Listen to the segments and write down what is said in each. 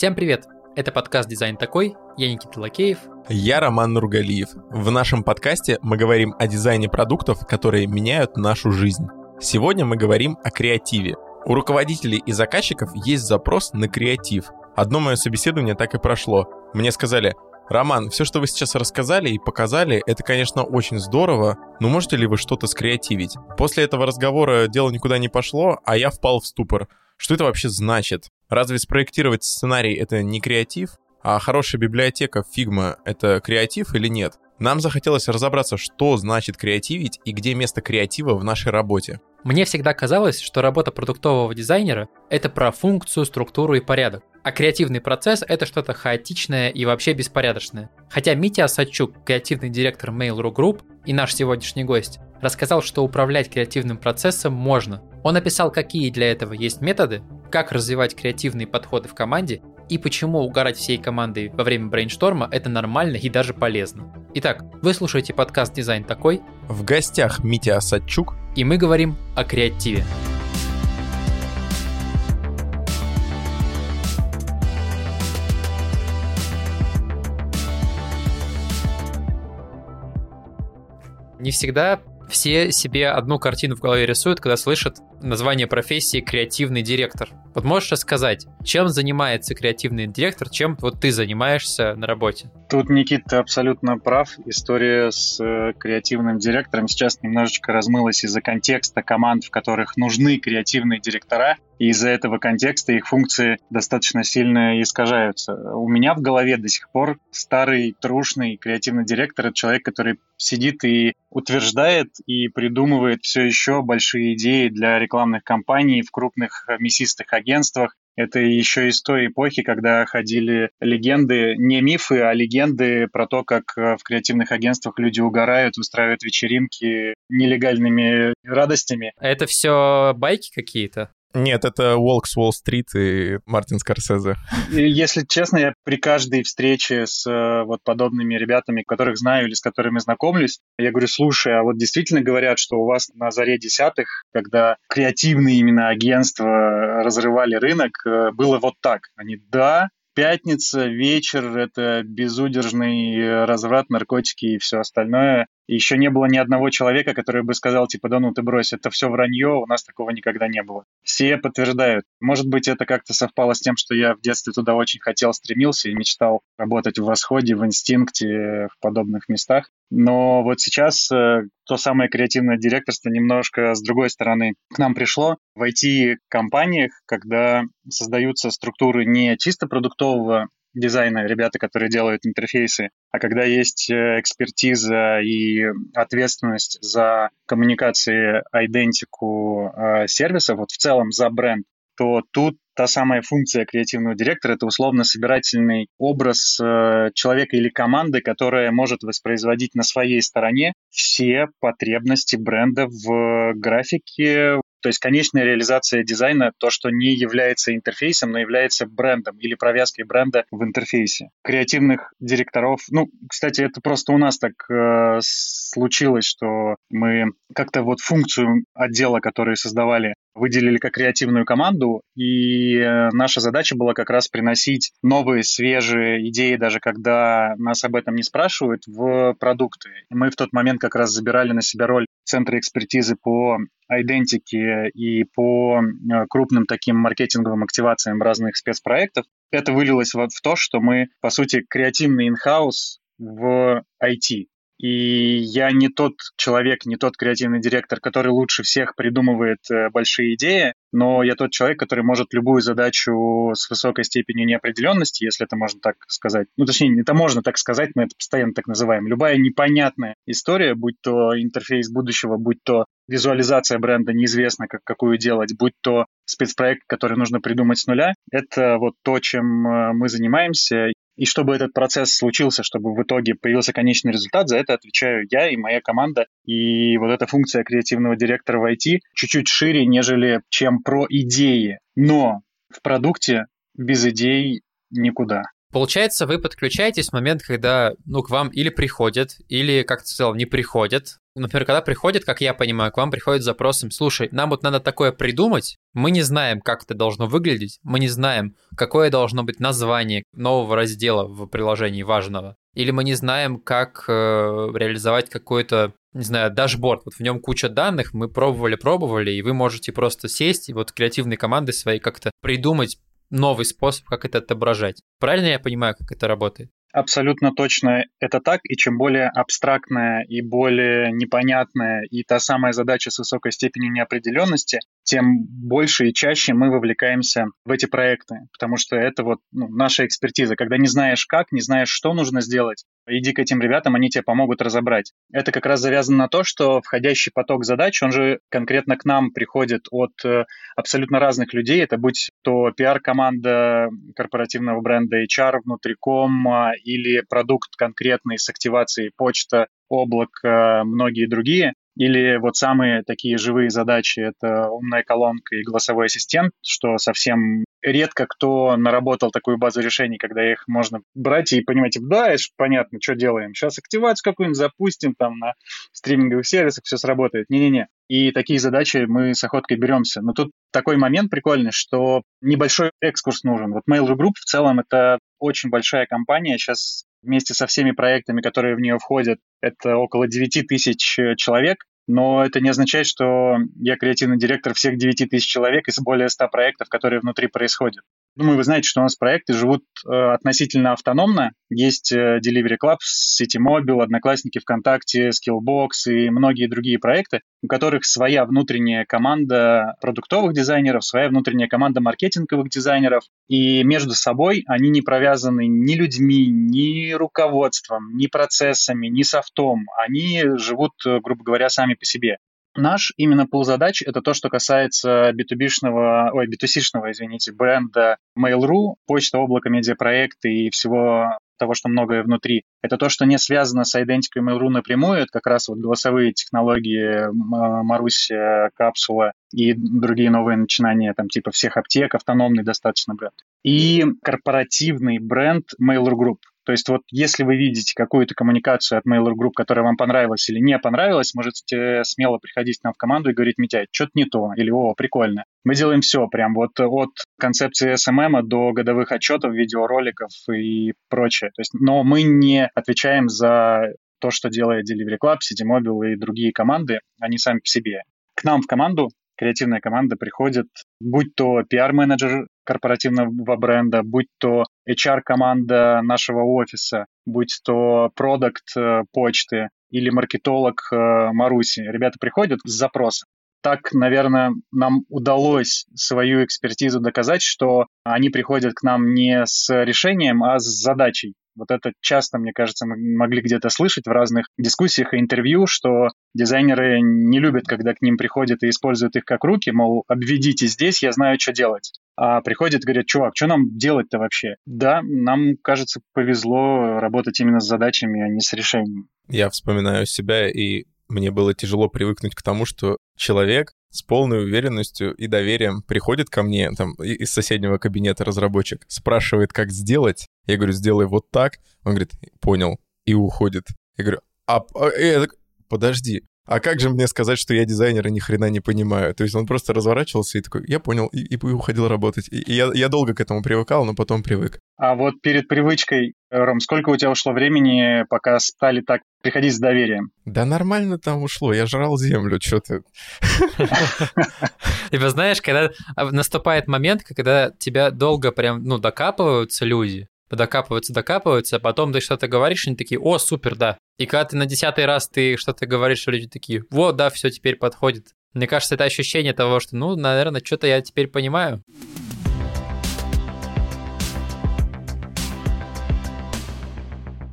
Всем привет! Это подкаст «Дизайн такой», я Никита Лакеев. Я Роман Нургалиев. В нашем подкасте мы говорим о дизайне продуктов, которые меняют нашу жизнь. Сегодня мы говорим о креативе. У руководителей и заказчиков есть запрос на креатив. Одно мое собеседование так и прошло. Мне сказали, Роман, все, что вы сейчас рассказали и показали, это, конечно, очень здорово, но можете ли вы что-то скреативить? После этого разговора дело никуда не пошло, а я впал в ступор. Что это вообще значит? Разве спроектировать сценарий — это не креатив? А хорошая библиотека Figma — это креатив или нет? Нам захотелось разобраться, что значит креативить и где место креатива в нашей работе. Мне всегда казалось, что работа продуктового дизайнера — это про функцию, структуру и порядок. А креативный процесс — это что-то хаотичное и вообще беспорядочное. Хотя Митя Осадчук, креативный директор Mail.ru Group и наш сегодняшний гость, рассказал, что управлять креативным процессом можно. Он описал, какие для этого есть методы, как развивать креативные подходы в команде и почему угорать всей командой во время брейншторма – это нормально и даже полезно. Итак, вы слушаете подкаст «Дизайн такой». В гостях Митя Осадчук. И мы говорим о креативе. Не всегда все себе одну картину в голове рисуют, когда слышат название профессии креативный директор. Вот можешь рассказать, чем занимается креативный директор, чем вот ты занимаешься на работе? Тут, Никита, абсолютно прав. История с э, креативным директором сейчас немножечко размылась из-за контекста команд, в которых нужны креативные директора, и из-за этого контекста их функции достаточно сильно искажаются. У меня в голове до сих пор старый, трушный креативный директор — это человек, который сидит и утверждает и придумывает все еще большие идеи для рекламных кампаний в крупных мясистых агентствах, это еще из той эпохи, когда ходили легенды, не мифы, а легенды про то, как в креативных агентствах люди угорают, устраивают вечеринки нелегальными радостями. Это все байки какие-то? Нет, это Волк с Уолл-стрит и Мартин Скорсезе. Если честно, я при каждой встрече с э, вот подобными ребятами, которых знаю или с которыми знакомлюсь, я говорю, слушай, а вот действительно говорят, что у вас на заре десятых, когда креативные именно агентства разрывали рынок, э, было вот так. Они, да, пятница, вечер, это безудержный э, разврат, наркотики и все остальное. Еще не было ни одного человека, который бы сказал, типа, да ну ты брось, это все вранье, у нас такого никогда не было. Все подтверждают. Может быть, это как-то совпало с тем, что я в детстве туда очень хотел, стремился и мечтал работать в восходе, в инстинкте, в подобных местах. Но вот сейчас э, то самое креативное директорство немножко с другой стороны к нам пришло. В IT-компаниях, когда создаются структуры не чисто продуктового дизайна, ребята, которые делают интерфейсы, а когда есть э, экспертиза и ответственность за коммуникации, идентику э, сервиса, вот в целом за бренд, то тут та самая функция креативного директора — это условно-собирательный образ э, человека или команды, которая может воспроизводить на своей стороне все потребности бренда в графике, то есть конечная реализация дизайна — то, что не является интерфейсом, но является брендом или провязкой бренда в интерфейсе. Креативных директоров... Ну, кстати, это просто у нас так э, случилось, что мы как-то вот функцию отдела, который создавали, выделили как креативную команду, и э, наша задача была как раз приносить новые, свежие идеи, даже когда нас об этом не спрашивают, в продукты. Мы в тот момент как раз забирали на себя роль центра экспертизы по идентике и по э, крупным таким маркетинговым активациям разных спецпроектов. Это вылилось в то, что мы, по сути, креативный инхаус в IT. И я не тот человек, не тот креативный директор, который лучше всех придумывает э, большие идеи, но я тот человек, который может любую задачу с высокой степенью неопределенности, если это можно так сказать, ну, точнее, это можно так сказать, мы это постоянно так называем, любая непонятная история, будь то интерфейс будущего, будь то визуализация бренда неизвестно, как, какую делать, будь то спецпроект, который нужно придумать с нуля, это вот то, чем э, мы занимаемся. И чтобы этот процесс случился, чтобы в итоге появился конечный результат, за это отвечаю я и моя команда. И вот эта функция креативного директора в IT чуть-чуть шире, нежели чем про идеи. Но в продукте без идей никуда. Получается, вы подключаетесь в момент, когда ну, к вам или приходят, или, как ты сказал, не приходят Например, когда приходит, как я понимаю, к вам приходит с запросом, слушай, нам вот надо такое придумать, мы не знаем, как это должно выглядеть, мы не знаем, какое должно быть название нового раздела в приложении важного, или мы не знаем, как э, реализовать какой-то, не знаю, дашборд. Вот в нем куча данных, мы пробовали, пробовали, и вы можете просто сесть и вот креативной командой своей как-то придумать новый способ, как это отображать. Правильно я понимаю, как это работает? Абсолютно точно это так, и чем более абстрактная и более непонятная и та самая задача с высокой степенью неопределенности, тем больше и чаще мы вовлекаемся в эти проекты, потому что это вот ну, наша экспертиза. Когда не знаешь как, не знаешь, что нужно сделать, иди к этим ребятам, они тебе помогут разобрать. Это как раз завязано на то, что входящий поток задач, он же конкретно к нам приходит от э, абсолютно разных людей. Это будь то пиар-команда корпоративного бренда HR внутриком а, или продукт конкретный с активацией почта, облако, многие другие. Или вот самые такие живые задачи — это умная колонка и голосовой ассистент, что совсем редко кто наработал такую базу решений, когда их можно брать и понимать, да, это понятно, что делаем. Сейчас активацию какую-нибудь запустим там на стриминговых сервисах, все сработает. Не-не-не. И такие задачи мы с охоткой беремся. Но тут такой момент прикольный, что небольшой экскурс нужен. Вот Mail.ru Group в целом это очень большая компания. Сейчас вместе со всеми проектами, которые в нее входят, это около 9 тысяч человек но это не означает, что я креативный директор всех 9 тысяч человек из более 100 проектов, которые внутри происходят. Думаю, вы знаете, что у нас проекты живут э, относительно автономно. Есть э, Delivery Club, Mobile, Одноклассники ВКонтакте, Skillbox и многие другие проекты, у которых своя внутренняя команда продуктовых дизайнеров, своя внутренняя команда маркетинговых дизайнеров. И между собой они не провязаны ни людьми, ни руководством, ни процессами, ни софтом. Они живут, э, грубо говоря, сами по себе. Наш именно пул задач — это то, что касается B2B-шного, ой, B2C-шного, извините, бренда Mail.ru, почта, облако, медиапроекты и всего того, что многое внутри. Это то, что не связано с идентикой Mail.ru напрямую, это как раз вот голосовые технологии Маруся, Капсула и другие новые начинания, там типа всех аптек, автономный достаточно бренд. И корпоративный бренд Mail.ru Group. То есть вот если вы видите какую-то коммуникацию от Mailer Group, которая вам понравилась или не понравилась, можете смело приходить к нам в команду и говорить, Митя, что-то не то, или о, прикольно. Мы делаем все, прям вот от концепции SMM до годовых отчетов, видеороликов и прочее. То есть, но мы не отвечаем за то, что делает Delivery Club, Mobile и другие команды, они сами по себе. К нам в команду креативная команда приходит, будь то пиар-менеджер корпоративного бренда, будь то HR-команда нашего офиса, будь то продукт э, почты или маркетолог э, Маруси. Ребята приходят с запросом. Так, наверное, нам удалось свою экспертизу доказать, что они приходят к нам не с решением, а с задачей. Вот это часто, мне кажется, мы могли где-то слышать в разных дискуссиях и интервью, что дизайнеры не любят, когда к ним приходят и используют их как руки, мол, обведите здесь, я знаю, что делать. А приходят, говорят, чувак, что нам делать-то вообще? Да, нам, кажется, повезло работать именно с задачами, а не с решением. Я вспоминаю себя, и мне было тяжело привыкнуть к тому, что человек с полной уверенностью и доверием приходит ко мне там из соседнего кабинета разработчик, спрашивает, как сделать. Я говорю, сделай вот так. Он говорит, понял, и уходит. Я говорю, а, а э, подожди, а как же мне сказать, что я дизайнера ни хрена не понимаю? То есть он просто разворачивался и такой, я понял, и, и уходил работать. И, и я, я долго к этому привыкал, но потом привык. А вот перед привычкой, Ром, сколько у тебя ушло времени, пока стали так приходить с доверием? Да нормально там ушло, я жрал землю, что ты. Либо знаешь, когда наступает момент, когда тебя долго прям, ну, докапываются люди, докапываются, докапываются, а потом ты что-то говоришь, и они такие, о, супер, да. И когда ты на десятый раз ты что-то говоришь, люди такие, вот, да, все теперь подходит. Мне кажется, это ощущение того, что, ну, наверное, что-то я теперь понимаю.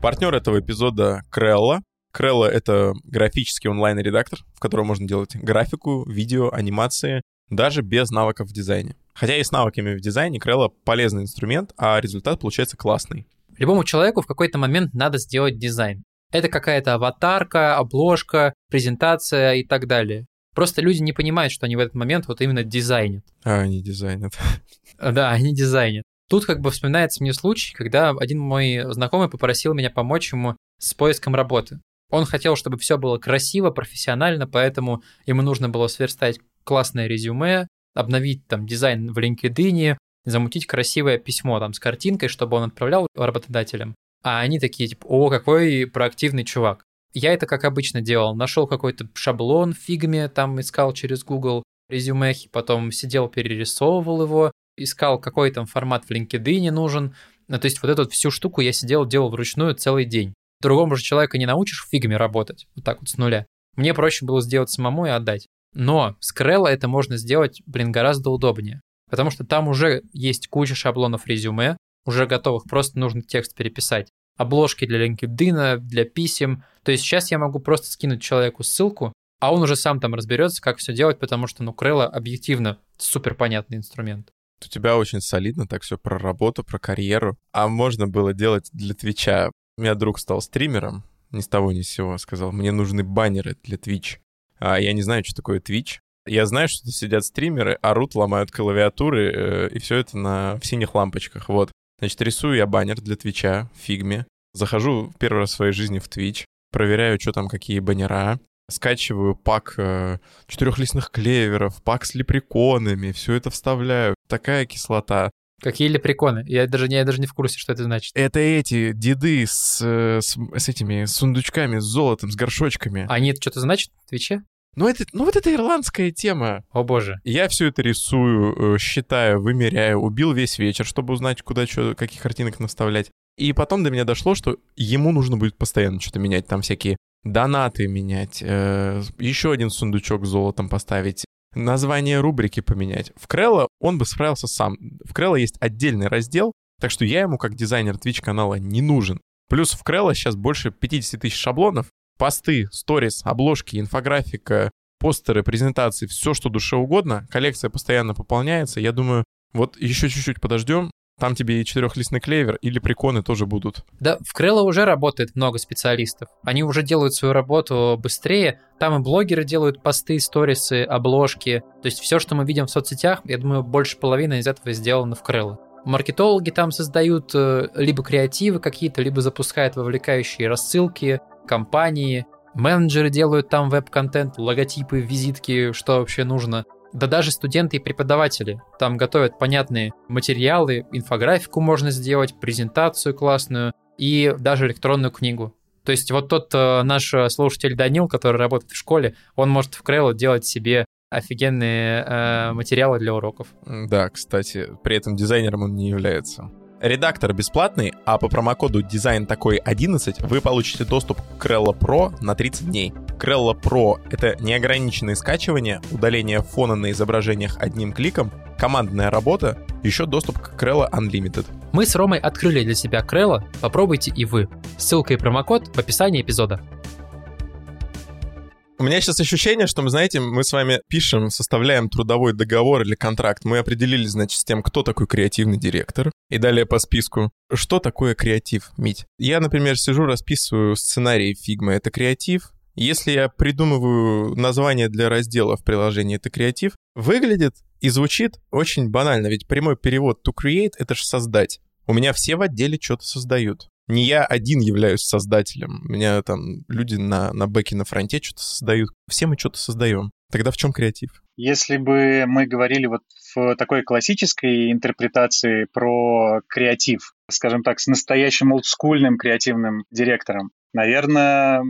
Партнер этого эпизода Крелла. Крелла — это графический онлайн-редактор, в котором можно делать графику, видео, анимации, даже без навыков в дизайне. Хотя и с навыками в дизайне Крелла полезный инструмент, а результат получается классный. Любому человеку в какой-то момент надо сделать дизайн. Это какая-то аватарка, обложка, презентация и так далее. Просто люди не понимают, что они в этот момент вот именно дизайнят. А, они дизайнят. Да, они дизайнят. Тут как бы вспоминается мне случай, когда один мой знакомый попросил меня помочь ему с поиском работы. Он хотел, чтобы все было красиво, профессионально, поэтому ему нужно было сверстать классное резюме, обновить там дизайн в LinkedIn, замутить красивое письмо там с картинкой, чтобы он отправлял работодателям. А они такие, типа, о, какой проактивный чувак. Я это, как обычно, делал. Нашел какой-то шаблон в Figma, там искал через Google резюмехи, потом сидел, перерисовывал его, искал, какой там формат в LinkedIn нужен. Ну, то есть вот эту вот всю штуку я сидел, делал вручную целый день. Другому же человека не научишь в Figma работать, вот так вот с нуля. Мне проще было сделать самому и отдать. Но с Крелла это можно сделать, блин, гораздо удобнее. Потому что там уже есть куча шаблонов резюме, уже готовых, просто нужно текст переписать. Обложки для LinkedIn, для писем. То есть сейчас я могу просто скинуть человеку ссылку, а он уже сам там разберется, как все делать, потому что, ну, Крелла объективно супер понятный инструмент. У тебя очень солидно так все про работу, про карьеру. А можно было делать для Твича. У меня друг стал стримером, ни с того ни с сего, сказал, мне нужны баннеры для Twitch. А я не знаю, что такое Twitch. Я знаю, что сидят стримеры, орут, ломают клавиатуры, э, и все это на в синих лампочках. Вот. Значит, рисую я баннер для Твича в фигме. Захожу первый раз в своей жизни в Twitch, проверяю, что там, какие баннера, скачиваю пак э, четырехлистных клеверов, пак с лепреконами, все это вставляю. Такая кислота. Какие лепреконы? Я даже, я даже не в курсе, что это значит. Это эти деды с, э, с, с этими сундучками, с золотом, с горшочками. А они это что-то значат в Твиче? Ну, это, ну вот это ирландская тема. О боже. Я все это рисую, э, считаю, вымеряю, убил весь вечер, чтобы узнать, куда что, каких картинок наставлять. И потом до меня дошло, что ему нужно будет постоянно что-то менять, там всякие донаты менять, э, еще один сундучок с золотом поставить, название рубрики поменять. В Крелла он бы справился сам. В Крелла есть отдельный раздел, так что я ему как дизайнер Twitch канала не нужен. Плюс в Крелла сейчас больше 50 тысяч шаблонов, посты, сторис, обложки, инфографика, постеры, презентации, все, что душе угодно. Коллекция постоянно пополняется. Я думаю, вот еще чуть-чуть подождем, там тебе и четырехлистный клевер или приконы тоже будут. Да, в Крелло уже работает много специалистов. Они уже делают свою работу быстрее. Там и блогеры делают посты, сторисы, обложки. То есть все, что мы видим в соцсетях, я думаю, больше половины из этого сделано в Крелло. Маркетологи там создают э, либо креативы какие-то, либо запускают вовлекающие рассылки, компании. Менеджеры делают там веб-контент, логотипы, визитки, что вообще нужно. Да даже студенты и преподаватели там готовят понятные материалы, инфографику можно сделать, презентацию классную и даже электронную книгу. То есть вот тот э, наш слушатель Данил, который работает в школе, он может в Крелло делать себе офигенные э, материалы для уроков. Да, кстати, при этом дизайнером он не является. Редактор бесплатный, а по промокоду дизайн такой 11 вы получите доступ к Krello Pro на 30 дней. Krello Pro — это неограниченное скачивание, удаление фона на изображениях одним кликом, командная работа, еще доступ к Krello Unlimited. Мы с Ромой открыли для себя Krello, попробуйте и вы. Ссылка и промокод в описании эпизода. У меня сейчас ощущение, что мы, знаете, мы с вами пишем, составляем трудовой договор или контракт. Мы определились, значит, с тем, кто такой креативный директор. И далее по списку. Что такое креатив, Мить? Я, например, сижу, расписываю сценарий фигмы. Это креатив. Если я придумываю название для раздела в приложении «Это креатив», выглядит и звучит очень банально, ведь прямой перевод «to create» — это же «создать». У меня все в отделе что-то создают не я один являюсь создателем. У меня там люди на, на бэке, на фронте что-то создают. Все мы что-то создаем. Тогда в чем креатив? Если бы мы говорили вот в такой классической интерпретации про креатив, скажем так, с настоящим олдскульным креативным директором, Наверное,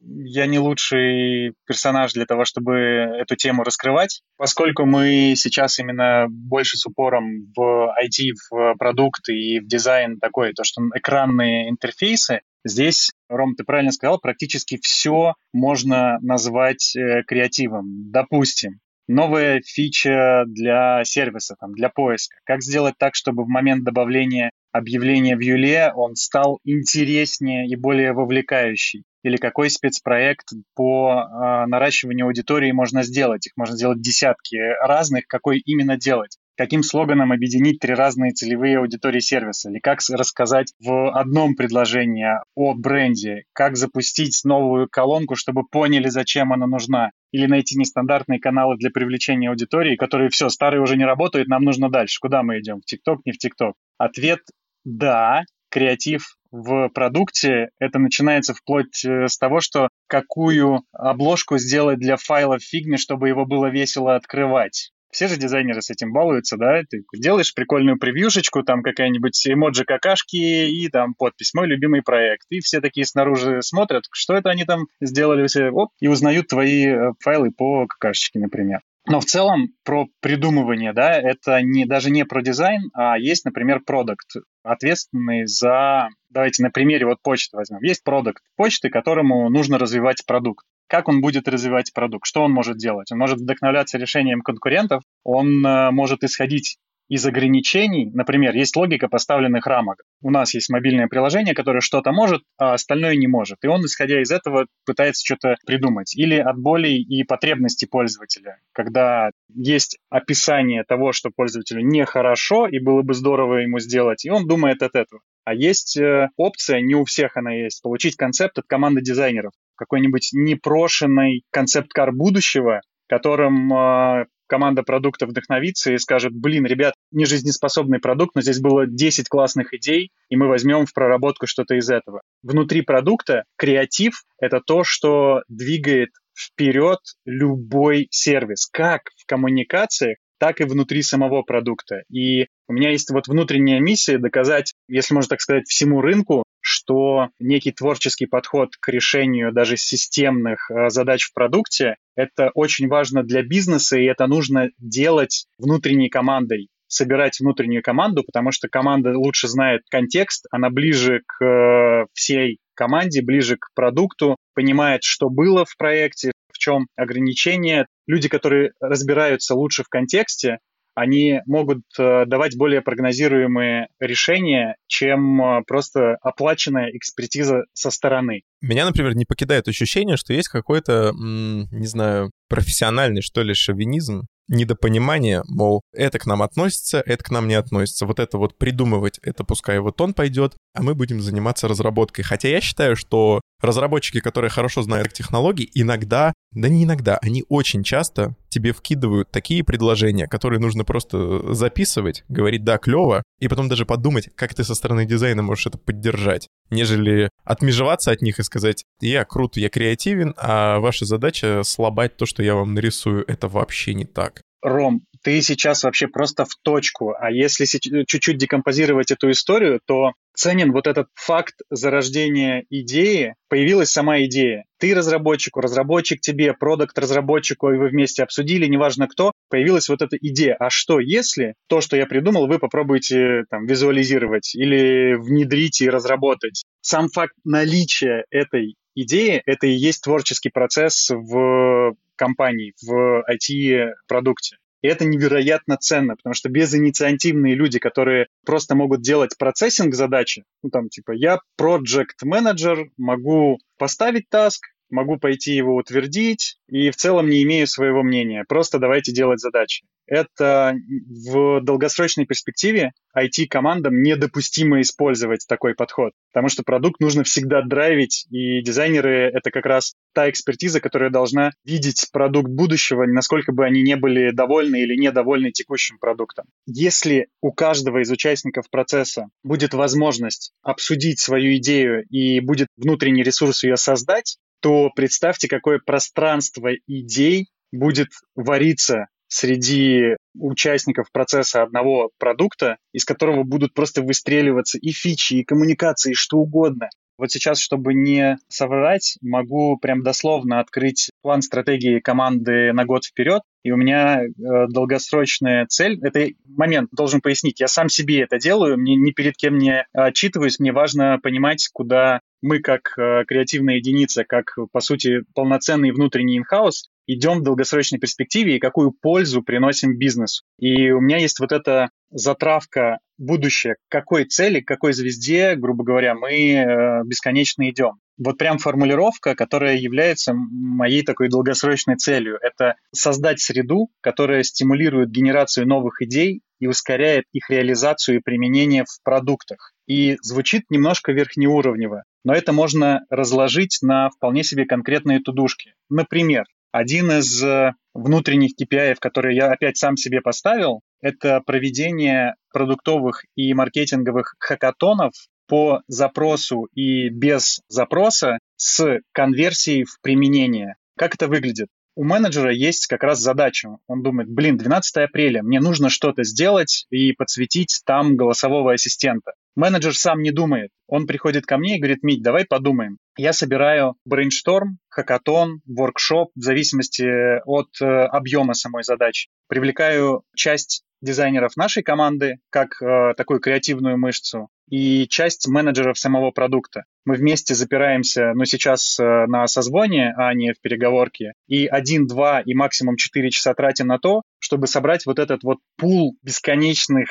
я не лучший персонаж для того, чтобы эту тему раскрывать, поскольку мы сейчас именно больше с упором в IT, в продукт и в дизайн такой, то что экранные интерфейсы, Здесь, Ром, ты правильно сказал, практически все можно назвать э, креативом. Допустим, новая фича для сервиса, там, для поиска. Как сделать так, чтобы в момент добавления объявления в Юле он стал интереснее и более вовлекающий? Или какой спецпроект по э, наращиванию аудитории можно сделать? Их можно сделать десятки разных. Какой именно делать? каким слоганом объединить три разные целевые аудитории сервиса, или как рассказать в одном предложении о бренде, как запустить новую колонку, чтобы поняли, зачем она нужна, или найти нестандартные каналы для привлечения аудитории, которые все, старые уже не работают, нам нужно дальше. Куда мы идем? В ТикТок, не в ТикТок? Ответ – да, креатив в продукте. Это начинается вплоть э, с того, что какую обложку сделать для файла в фигме, чтобы его было весело открывать. Все же дизайнеры с этим балуются, да? Ты делаешь прикольную превьюшечку, там какая-нибудь эмоджи какашки и там подпись «Мой любимый проект». И все такие снаружи смотрят, что это они там сделали все, оп, и узнают твои э, файлы по какашечке, например. Но в целом про придумывание, да, это не, даже не про дизайн, а есть, например, продукт, ответственный за, давайте на примере вот почты возьмем. Есть продукт почты, которому нужно развивать продукт как он будет развивать продукт, что он может делать. Он может вдохновляться решением конкурентов, он э, может исходить из ограничений, например, есть логика поставленных рамок. У нас есть мобильное приложение, которое что-то может, а остальное не может. И он, исходя из этого, пытается что-то придумать. Или от болей и потребностей пользователя. Когда есть описание того, что пользователю нехорошо, и было бы здорово ему сделать, и он думает от этого. А есть э, опция, не у всех она есть, получить концепт от команды дизайнеров какой-нибудь непрошенный концепт-кар будущего, которым э, команда продукта вдохновится и скажет, блин, ребят, не жизнеспособный продукт, но здесь было 10 классных идей, и мы возьмем в проработку что-то из этого. Внутри продукта креатив — это то, что двигает вперед любой сервис, как в коммуникациях, так и внутри самого продукта. И у меня есть вот внутренняя миссия доказать, если можно так сказать, всему рынку, что некий творческий подход к решению даже системных э, задач в продукте — это очень важно для бизнеса, и это нужно делать внутренней командой собирать внутреннюю команду, потому что команда лучше знает контекст, она ближе к э, всей команде, ближе к продукту, понимает, что было в проекте, в чем ограничения. Люди, которые разбираются лучше в контексте, они могут э, давать более прогнозируемые решения, чем э, просто оплаченная экспертиза со стороны. Меня, например, не покидает ощущение, что есть какой-то, не знаю, профессиональный, что ли, шовинизм недопонимание, мол, это к нам относится, это к нам не относится. Вот это вот придумывать, это пускай вот он пойдет, а мы будем заниматься разработкой. Хотя я считаю, что разработчики, которые хорошо знают технологии, иногда, да не иногда, они очень часто тебе вкидывают такие предложения, которые нужно просто записывать, говорить «да, клево», и потом даже подумать, как ты со стороны дизайна можешь это поддержать, нежели отмежеваться от них и сказать «я крут, я креативен, а ваша задача слабать то, что я вам нарисую, это вообще не так». Ром, ты сейчас вообще просто в точку. А если чуть-чуть декомпозировать эту историю, то ценен вот этот факт зарождения идеи. Появилась сама идея. Ты разработчику, разработчик тебе, продукт разработчику, и вы вместе обсудили, неважно кто, появилась вот эта идея. А что если то, что я придумал, вы попробуете там, визуализировать или внедрить и разработать? Сам факт наличия этой идеи, это и есть творческий процесс в компаний, в IT-продукте. И это невероятно ценно, потому что безинициативные люди, которые просто могут делать процессинг задачи, ну там типа я project менеджер, могу поставить таск, могу пойти его утвердить и в целом не имею своего мнения. Просто давайте делать задачи. Это в долгосрочной перспективе IT-командам недопустимо использовать такой подход, потому что продукт нужно всегда драйвить, и дизайнеры — это как раз та экспертиза, которая должна видеть продукт будущего, насколько бы они не были довольны или недовольны текущим продуктом. Если у каждого из участников процесса будет возможность обсудить свою идею и будет внутренний ресурс ее создать, то представьте, какое пространство идей будет вариться среди участников процесса одного продукта, из которого будут просто выстреливаться и фичи, и коммуникации, и что угодно. Вот сейчас, чтобы не соврать, могу прям дословно открыть план стратегии команды на год вперед. И у меня э, долгосрочная цель, это момент, должен пояснить, я сам себе это делаю, мне ни перед кем не отчитываюсь, мне важно понимать, куда мы как э, креативная единица, как, по сути, полноценный внутренний инхаус, идем в долгосрочной перспективе и какую пользу приносим бизнесу. И у меня есть вот эта затравка будущее, к какой цели, к какой звезде, грубо говоря, мы э, бесконечно идем. Вот прям формулировка, которая является моей такой долгосрочной целью. Это создать среду, которая стимулирует генерацию новых идей и ускоряет их реализацию и применение в продуктах. И звучит немножко верхнеуровнево, но это можно разложить на вполне себе конкретные тудушки. Например, один из э, внутренних KPI, которые я опять сам себе поставил, это проведение продуктовых и маркетинговых хакатонов по запросу и без запроса с конверсией в применение. Как это выглядит? у менеджера есть как раз задача. Он думает, блин, 12 апреля, мне нужно что-то сделать и подсветить там голосового ассистента. Менеджер сам не думает. Он приходит ко мне и говорит, Мить, давай подумаем. Я собираю брейншторм, хакатон, воркшоп в зависимости от э, объема самой задачи. Привлекаю часть дизайнеров нашей команды как э, такую креативную мышцу и часть менеджеров самого продукта. Мы вместе запираемся, ну, сейчас э, на созвоне, а не в переговорке, и один, два и максимум четыре часа тратим на то, чтобы собрать вот этот вот пул бесконечных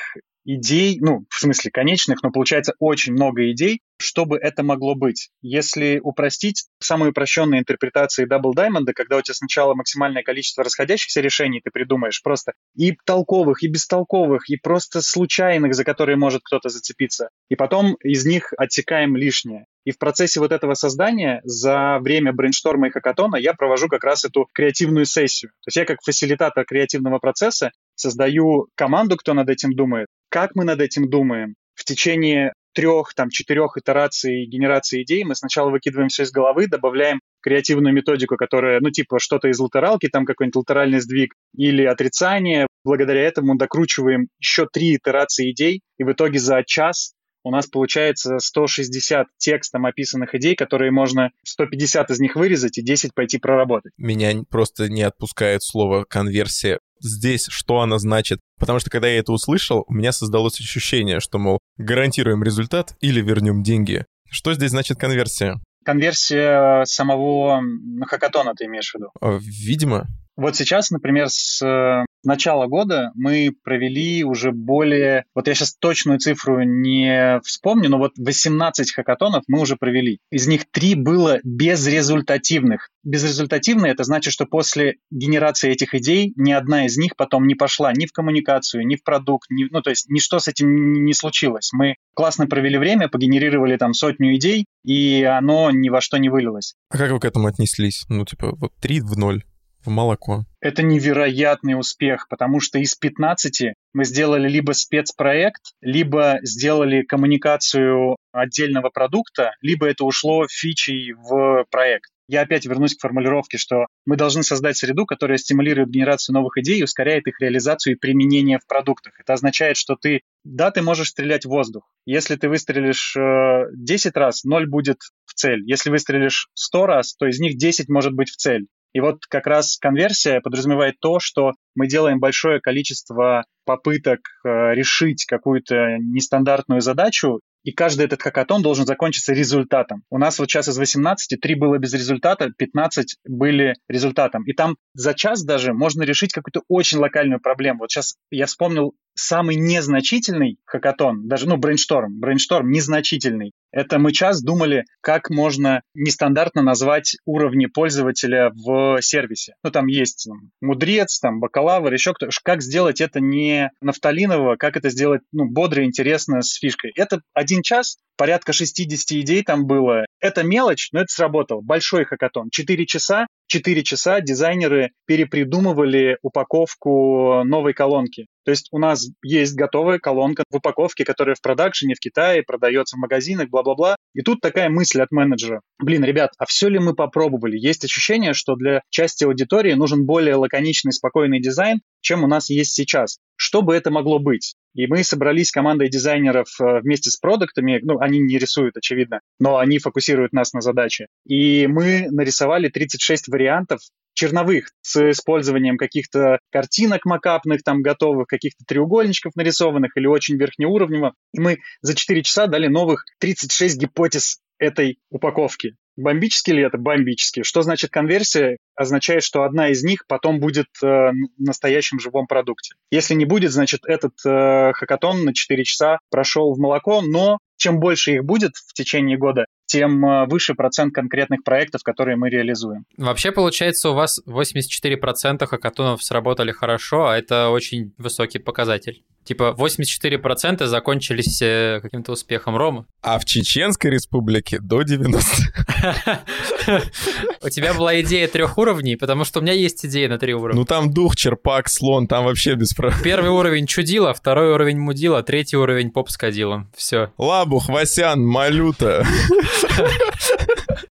идей, ну, в смысле конечных, но получается очень много идей, чтобы это могло быть. Если упростить, самые упрощенные интерпретации Double Diamond, когда у тебя сначала максимальное количество расходящихся решений ты придумаешь, просто и толковых, и бестолковых, и просто случайных, за которые может кто-то зацепиться. И потом из них отсекаем лишнее. И в процессе вот этого создания за время брейншторма и хакатона я провожу как раз эту креативную сессию. То есть я как фасилитатор креативного процесса создаю команду, кто над этим думает, как мы над этим думаем. В течение трех, там, четырех итераций генерации идей мы сначала выкидываем все из головы, добавляем креативную методику, которая, ну, типа, что-то из латералки, там какой-нибудь латеральный сдвиг или отрицание. Благодаря этому докручиваем еще три итерации идей, и в итоге за час у нас получается 160 текстом описанных идей, которые можно 150 из них вырезать и 10 пойти проработать. Меня просто не отпускает слово конверсия. Здесь что она значит? Потому что когда я это услышал, у меня создалось ощущение, что, мол, гарантируем результат или вернем деньги. Что здесь значит конверсия? Конверсия самого хакатона ты имеешь в виду? А, видимо. Вот сейчас, например, с э, начала года мы провели уже более, вот я сейчас точную цифру не вспомню, но вот 18 хакатонов мы уже провели. Из них три было безрезультативных. Безрезультативные это значит, что после генерации этих идей ни одна из них потом не пошла ни в коммуникацию, ни в продукт, ни, ну то есть ничто с этим не случилось. Мы классно провели время, погенерировали там сотню идей, и оно ни во что не вылилось. А как вы к этому отнеслись? Ну типа вот три в ноль в молоко. Это невероятный успех, потому что из 15 мы сделали либо спецпроект, либо сделали коммуникацию отдельного продукта, либо это ушло фичей в проект. Я опять вернусь к формулировке, что мы должны создать среду, которая стимулирует генерацию новых идей и ускоряет их реализацию и применение в продуктах. Это означает, что ты, да, ты можешь стрелять в воздух. Если ты выстрелишь 10 э, раз, 0 будет в цель. Если выстрелишь 100 раз, то из них 10 может быть в цель. И вот как раз конверсия подразумевает то, что мы делаем большое количество попыток э, решить какую-то нестандартную задачу, и каждый этот хакатон должен закончиться результатом. У нас вот сейчас из 18 3 было без результата, 15 были результатом. И там за час даже можно решить какую-то очень локальную проблему. Вот сейчас я вспомнил самый незначительный хакатон, даже, ну, брейншторм, брейншторм незначительный. Это мы час думали, как можно нестандартно назвать уровни пользователя в сервисе. Ну, там есть там, мудрец, там, бакалавр, еще кто Как сделать это не нафталиново, как это сделать, ну, бодро, интересно, с фишкой. Это один час, порядка 60 идей там было. Это мелочь, но это сработало. Большой хакатон. Четыре часа, четыре часа дизайнеры перепридумывали упаковку новой колонки. То есть у нас есть готовая колонка в упаковке, которая в продакшене в Китае продается в магазинах, бла-бла-бла. И тут такая мысль от менеджера. Блин, ребят, а все ли мы попробовали? Есть ощущение, что для части аудитории нужен более лаконичный, спокойный дизайн, чем у нас есть сейчас. Что бы это могло быть? И мы собрались командой дизайнеров э, вместе с продуктами, ну, они не рисуют, очевидно, но они фокусируют нас на задаче. И мы нарисовали 36 вариантов черновых с использованием каких-то картинок макапных, там готовых, каких-то треугольничков нарисованных или очень верхнеуровневых. И мы за 4 часа дали новых 36 гипотез этой упаковки. Бомбически ли это? Бомбически. Что значит конверсия? Означает, что одна из них потом будет э, настоящем живом продукте. Если не будет, значит, этот э, хакатон на 4 часа прошел в молоко, но чем больше их будет в течение года, тем э, выше процент конкретных проектов, которые мы реализуем. Вообще, получается, у вас 84% хакатонов сработали хорошо, а это очень высокий показатель. Типа 84% закончились э, каким-то успехом Рома. А в Чеченской республике до 90. У тебя была идея трех уровней, потому что у меня есть идея на три уровня. Ну там дух, черпак, слон, там вообще без проблем. Первый уровень чудила, второй уровень мудила, третий уровень поп с кадилом. Все. Лабух, Васян, Малюта.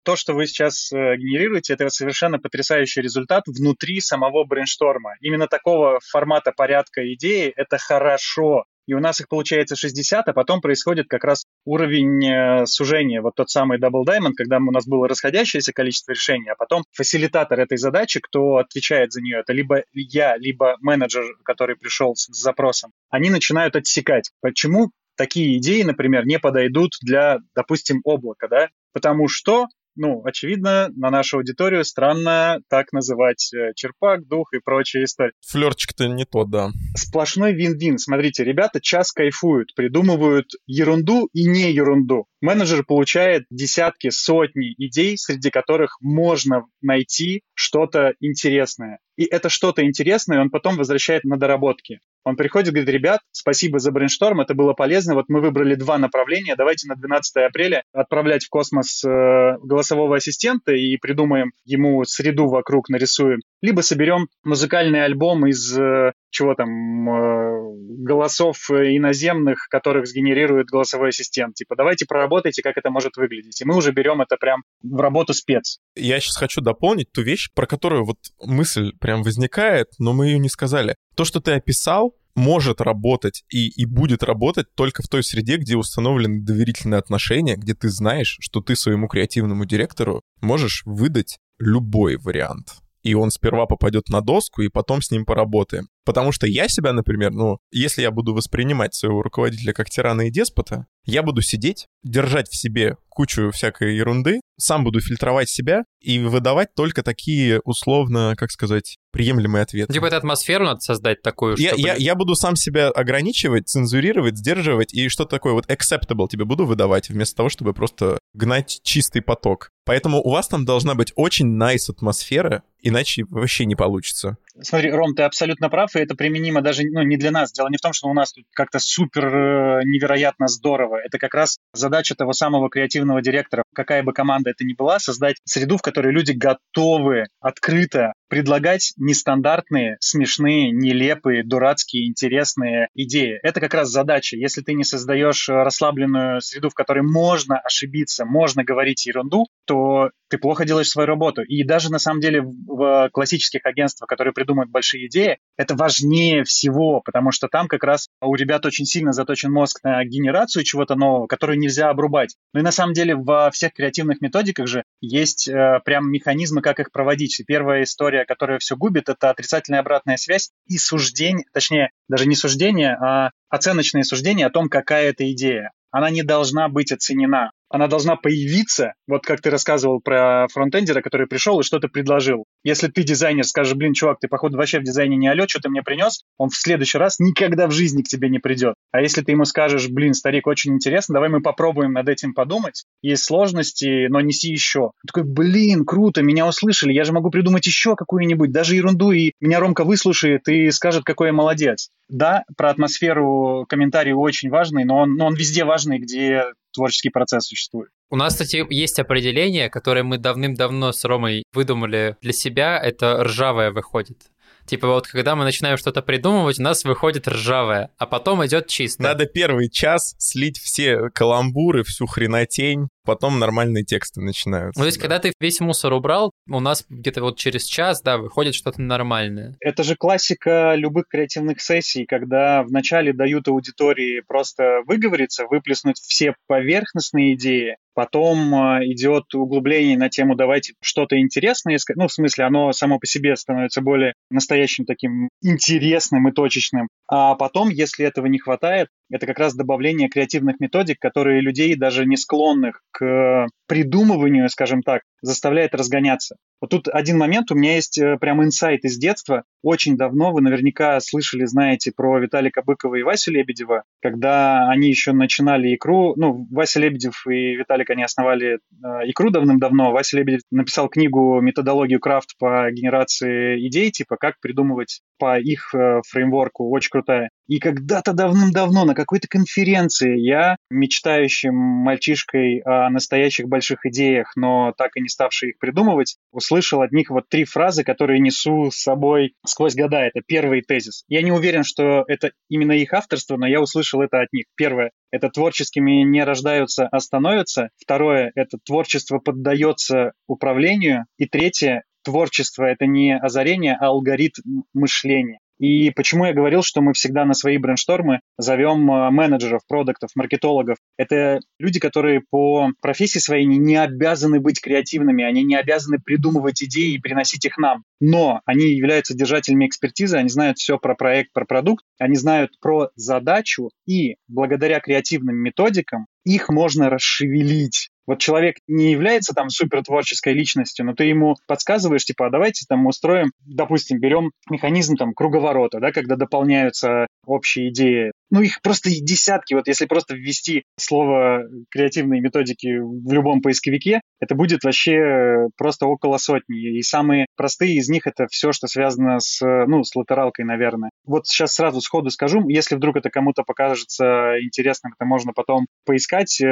То, что вы сейчас э, генерируете, это совершенно потрясающий результат внутри самого брейншторма. Именно такого формата порядка идеи — это хорошо и у нас их получается 60, а потом происходит как раз уровень э, сужения, вот тот самый Double Diamond, когда у нас было расходящееся количество решений, а потом фасилитатор этой задачи, кто отвечает за нее, это либо я, либо менеджер, который пришел с запросом, они начинают отсекать. Почему такие идеи, например, не подойдут для, допустим, облака, да? Потому что ну, очевидно, на нашу аудиторию странно так называть э, черпак, дух и прочие истории. Флерчик-то не тот, да. Сплошной вин-вин. Смотрите, ребята час кайфуют, придумывают ерунду и не ерунду. Менеджер получает десятки, сотни идей, среди которых можно найти что-то интересное. И это что-то интересное он потом возвращает на доработки. Он приходит говорит, ребят, спасибо за брейншторм, это было полезно. Вот мы выбрали два направления, давайте на 12 апреля отправлять в космос э, голосового ассистента и придумаем ему среду вокруг, нарисуем. Либо соберем музыкальный альбом из э, чего там, э, голосов иноземных, которых сгенерирует голосовой ассистент. Типа, давайте проработайте, как это может выглядеть. И мы уже берем это прям в работу спец. Я сейчас хочу дополнить ту вещь, про которую вот мысль прям возникает, но мы ее не сказали. То, что ты описал, может работать и, и будет работать только в той среде, где установлены доверительные отношения, где ты знаешь, что ты своему креативному директору можешь выдать любой вариант и он сперва попадет на доску, и потом с ним поработаем. Потому что я себя, например, ну, если я буду воспринимать своего руководителя как тирана и деспота, я буду сидеть, держать в себе кучу всякой ерунды, сам буду фильтровать себя и выдавать только такие условно, как сказать, приемлемые ответы. Типа эту атмосферу надо создать такую, я, чтобы... я, я буду сам себя ограничивать, цензурировать, сдерживать, и что такое вот acceptable тебе буду выдавать, вместо того, чтобы просто гнать чистый поток. Поэтому у вас там должна быть очень nice атмосфера, иначе вообще не получится. Смотри, Ром, ты абсолютно прав, и это применимо даже ну, не для нас. Дело не в том, что у нас тут как-то супер э, невероятно здорово. Это как раз задача того самого креативного директора, какая бы команда это ни была, создать среду, в которой люди готовы открыто предлагать нестандартные, смешные, нелепые, дурацкие, интересные идеи. Это как раз задача. Если ты не создаешь расслабленную среду, в которой можно ошибиться, можно говорить ерунду, то ты плохо делаешь свою работу. И даже на самом деле в классических агентствах, которые придумывают большие идеи, это важнее всего, потому что там как раз у ребят очень сильно заточен мозг на генерацию чего-то нового, которую нельзя обрубать. Ну и на самом деле во всех креативных методиках же есть э, прям механизмы, как их проводить. И первая история, которая все губит, это отрицательная обратная связь и суждение, точнее, даже не суждение, а оценочные суждения о том, какая это идея. Она не должна быть оценена она должна появиться, вот как ты рассказывал про фронтендера, который пришел и что-то предложил. Если ты дизайнер, скажешь, блин, чувак, ты, походу, вообще в дизайне не алё, что ты мне принес, он в следующий раз никогда в жизни к тебе не придет. А если ты ему скажешь, блин, старик, очень интересно, давай мы попробуем над этим подумать, есть сложности, но неси еще. Он такой, блин, круто, меня услышали, я же могу придумать еще какую-нибудь, даже ерунду, и меня Ромка выслушает и скажет, какой я молодец. Да, про атмосферу комментарий очень важный, но он, но он везде важный, где творческий процесс существует. У нас, кстати, есть определение, которое мы давным-давно с Ромой выдумали для себя. Это ржавое выходит. Типа вот когда мы начинаем что-то придумывать, у нас выходит ржавое, а потом идет чисто. Надо первый час слить все каламбуры, всю хренотень, потом нормальные тексты начинаются. Ну, то есть, да. когда ты весь мусор убрал, у нас где-то вот через час, да, выходит что-то нормальное. Это же классика любых креативных сессий, когда вначале дают аудитории просто выговориться, выплеснуть все поверхностные идеи, Потом а, идет углубление на тему «давайте что-то интересное искать». Ну, в смысле, оно само по себе становится более настоящим таким интересным и точечным. А потом, если этого не хватает, это как раз добавление креативных методик, которые людей, даже не склонных к придумыванию, скажем так, заставляет разгоняться. Вот тут один момент, у меня есть э, прям инсайт из детства. Очень давно вы наверняка слышали, знаете, про Виталика Быкова и Васю Лебедева, когда они еще начинали икру. Ну, Вася Лебедев и Виталик, они основали э, икру давным-давно. Вася Лебедев написал книгу «Методологию крафт по генерации идей», типа как придумывать по их э, фреймворку, очень крутая. И когда-то давным-давно на какой-то конференции я, мечтающим мальчишкой о настоящих больших идеях, но так и не ставший их придумывать, услышал от них вот три фразы, которые несу с собой сквозь года. Это первый тезис. Я не уверен, что это именно их авторство, но я услышал это от них. Первое — это творческими не рождаются, а становятся. Второе — это творчество поддается управлению. И третье творчество — это не озарение, а алгоритм мышления. И почему я говорил, что мы всегда на свои брейнштормы зовем э, менеджеров, продуктов, маркетологов. Это люди, которые по профессии своей не обязаны быть креативными, они не обязаны придумывать идеи и приносить их нам. Но они являются держателями экспертизы, они знают все про проект, про продукт, они знают про задачу, и благодаря креативным методикам их можно расшевелить. Вот человек не является там супер творческой личностью, но ты ему подсказываешь, типа, а давайте там устроим, допустим, берем механизм там круговорота, да, когда дополняются общие идеи. Ну, их просто десятки. Вот если просто ввести слово креативные методики в любом поисковике, это будет вообще просто около сотни. И самые простые из них это все, что связано с, ну, с латералкой, наверное. Вот сейчас сразу сходу скажу, если вдруг это кому-то покажется интересным, это можно потом поискать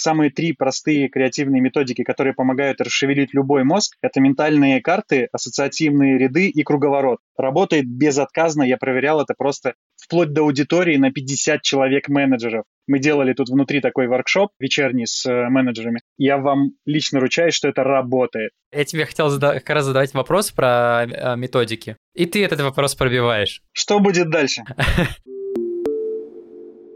самые три простые креативные методики, которые помогают расшевелить любой мозг, это ментальные карты, ассоциативные ряды и круговорот. Работает безотказно, я проверял это просто вплоть до аудитории на 50 человек-менеджеров. Мы делали тут внутри такой воркшоп вечерний с э, менеджерами. Я вам лично ручаюсь, что это работает. Я тебе хотел зада- как раз задавать вопрос про э, методики. И ты этот вопрос пробиваешь. Что будет дальше?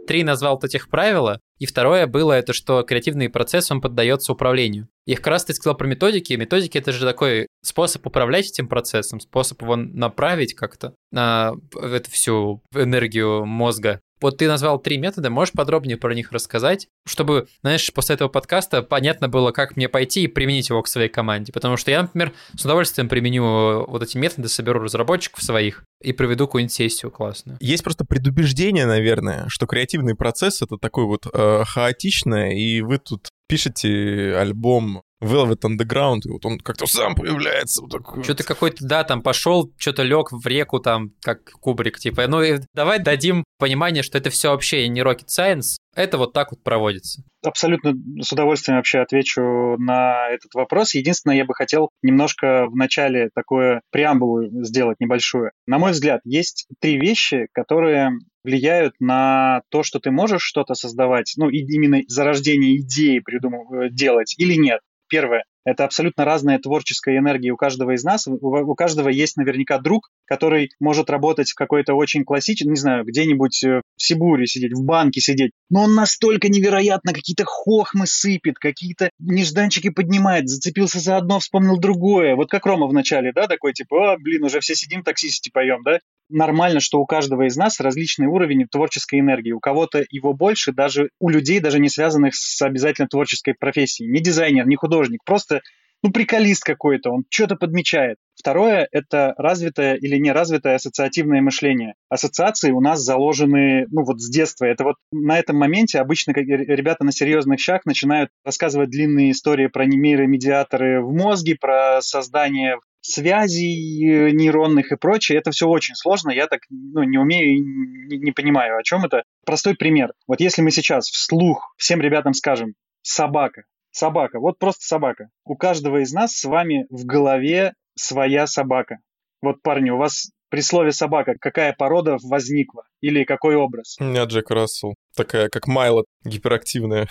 Три назвал вот этих правила, и второе было это, что креативный процесс, он поддается управлению. И как раз ты сказал про методики. Методики — это же такой способ управлять этим процессом, способ его направить как-то на эту всю энергию мозга. Вот ты назвал три метода, можешь подробнее про них рассказать, чтобы, знаешь, после этого подкаста понятно было, как мне пойти и применить его к своей команде. Потому что я, например, с удовольствием применю вот эти методы, соберу разработчиков своих и проведу какую-нибудь сессию классную. Есть просто предубеждение, наверное, что креативный процесс это такой вот э, хаотичное, и вы тут пишете альбом Velvet Underground, и вот он как-то сам появляется. Вот. Что-то какой-то, да, там пошел, что-то лег в реку, там, как кубрик, типа. Ну, и давай дадим понимание, что это все вообще не rocket science, это вот так вот проводится. Абсолютно с удовольствием вообще отвечу на этот вопрос. Единственное, я бы хотел немножко в начале такое преамбулу сделать небольшую. На мой взгляд, есть три вещи, которые влияют на то, что ты можешь что-то создавать, ну, и именно зарождение идеи придумывать, делать или нет. Первое. Это абсолютно разная творческая энергия у каждого из нас. У, каждого есть наверняка друг, который может работать в какой-то очень классический, не знаю, где-нибудь э, в Сибуре сидеть, в банке сидеть. Но он настолько невероятно какие-то хохмы сыпет, какие-то нежданчики поднимает, зацепился за одно, вспомнил другое. Вот как Рома в начале, да, такой типа, а, блин, уже все сидим, таксисти поем, да? Нормально, что у каждого из нас различный уровень творческой энергии. У кого-то его больше, даже у людей, даже не связанных с обязательно творческой профессией. Не дизайнер, не художник, просто ну, приколист какой-то, он что-то подмечает. Второе – это развитое или неразвитое ассоциативное мышление. Ассоциации у нас заложены, ну, вот с детства. Это вот на этом моменте обычно ребята на серьезных щах начинают рассказывать длинные истории про нейромедиаторы в мозге, про создание связей э, нейронных и прочее. Это все очень сложно. Я так ну, не умею и не, не понимаю, о чем это. Простой пример. Вот если мы сейчас вслух всем ребятам скажем «собака», собака, вот просто собака. У каждого из нас с вами в голове своя собака. Вот, парни, у вас при слове собака какая порода возникла или какой образ? У меня Джек Рассел, такая как Майла, гиперактивная.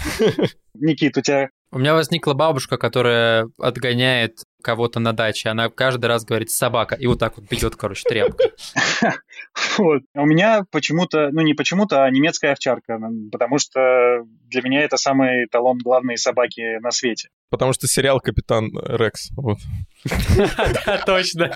Никит, у тебя у меня возникла бабушка, которая отгоняет кого-то на даче. Она каждый раз говорит «собака», и вот так вот бьет, короче, тряпка. Вот. У меня почему-то, ну не почему-то, а немецкая овчарка, потому что для меня это самый талон главные собаки на свете. Потому что сериал «Капитан Рекс». Вот. Да, точно.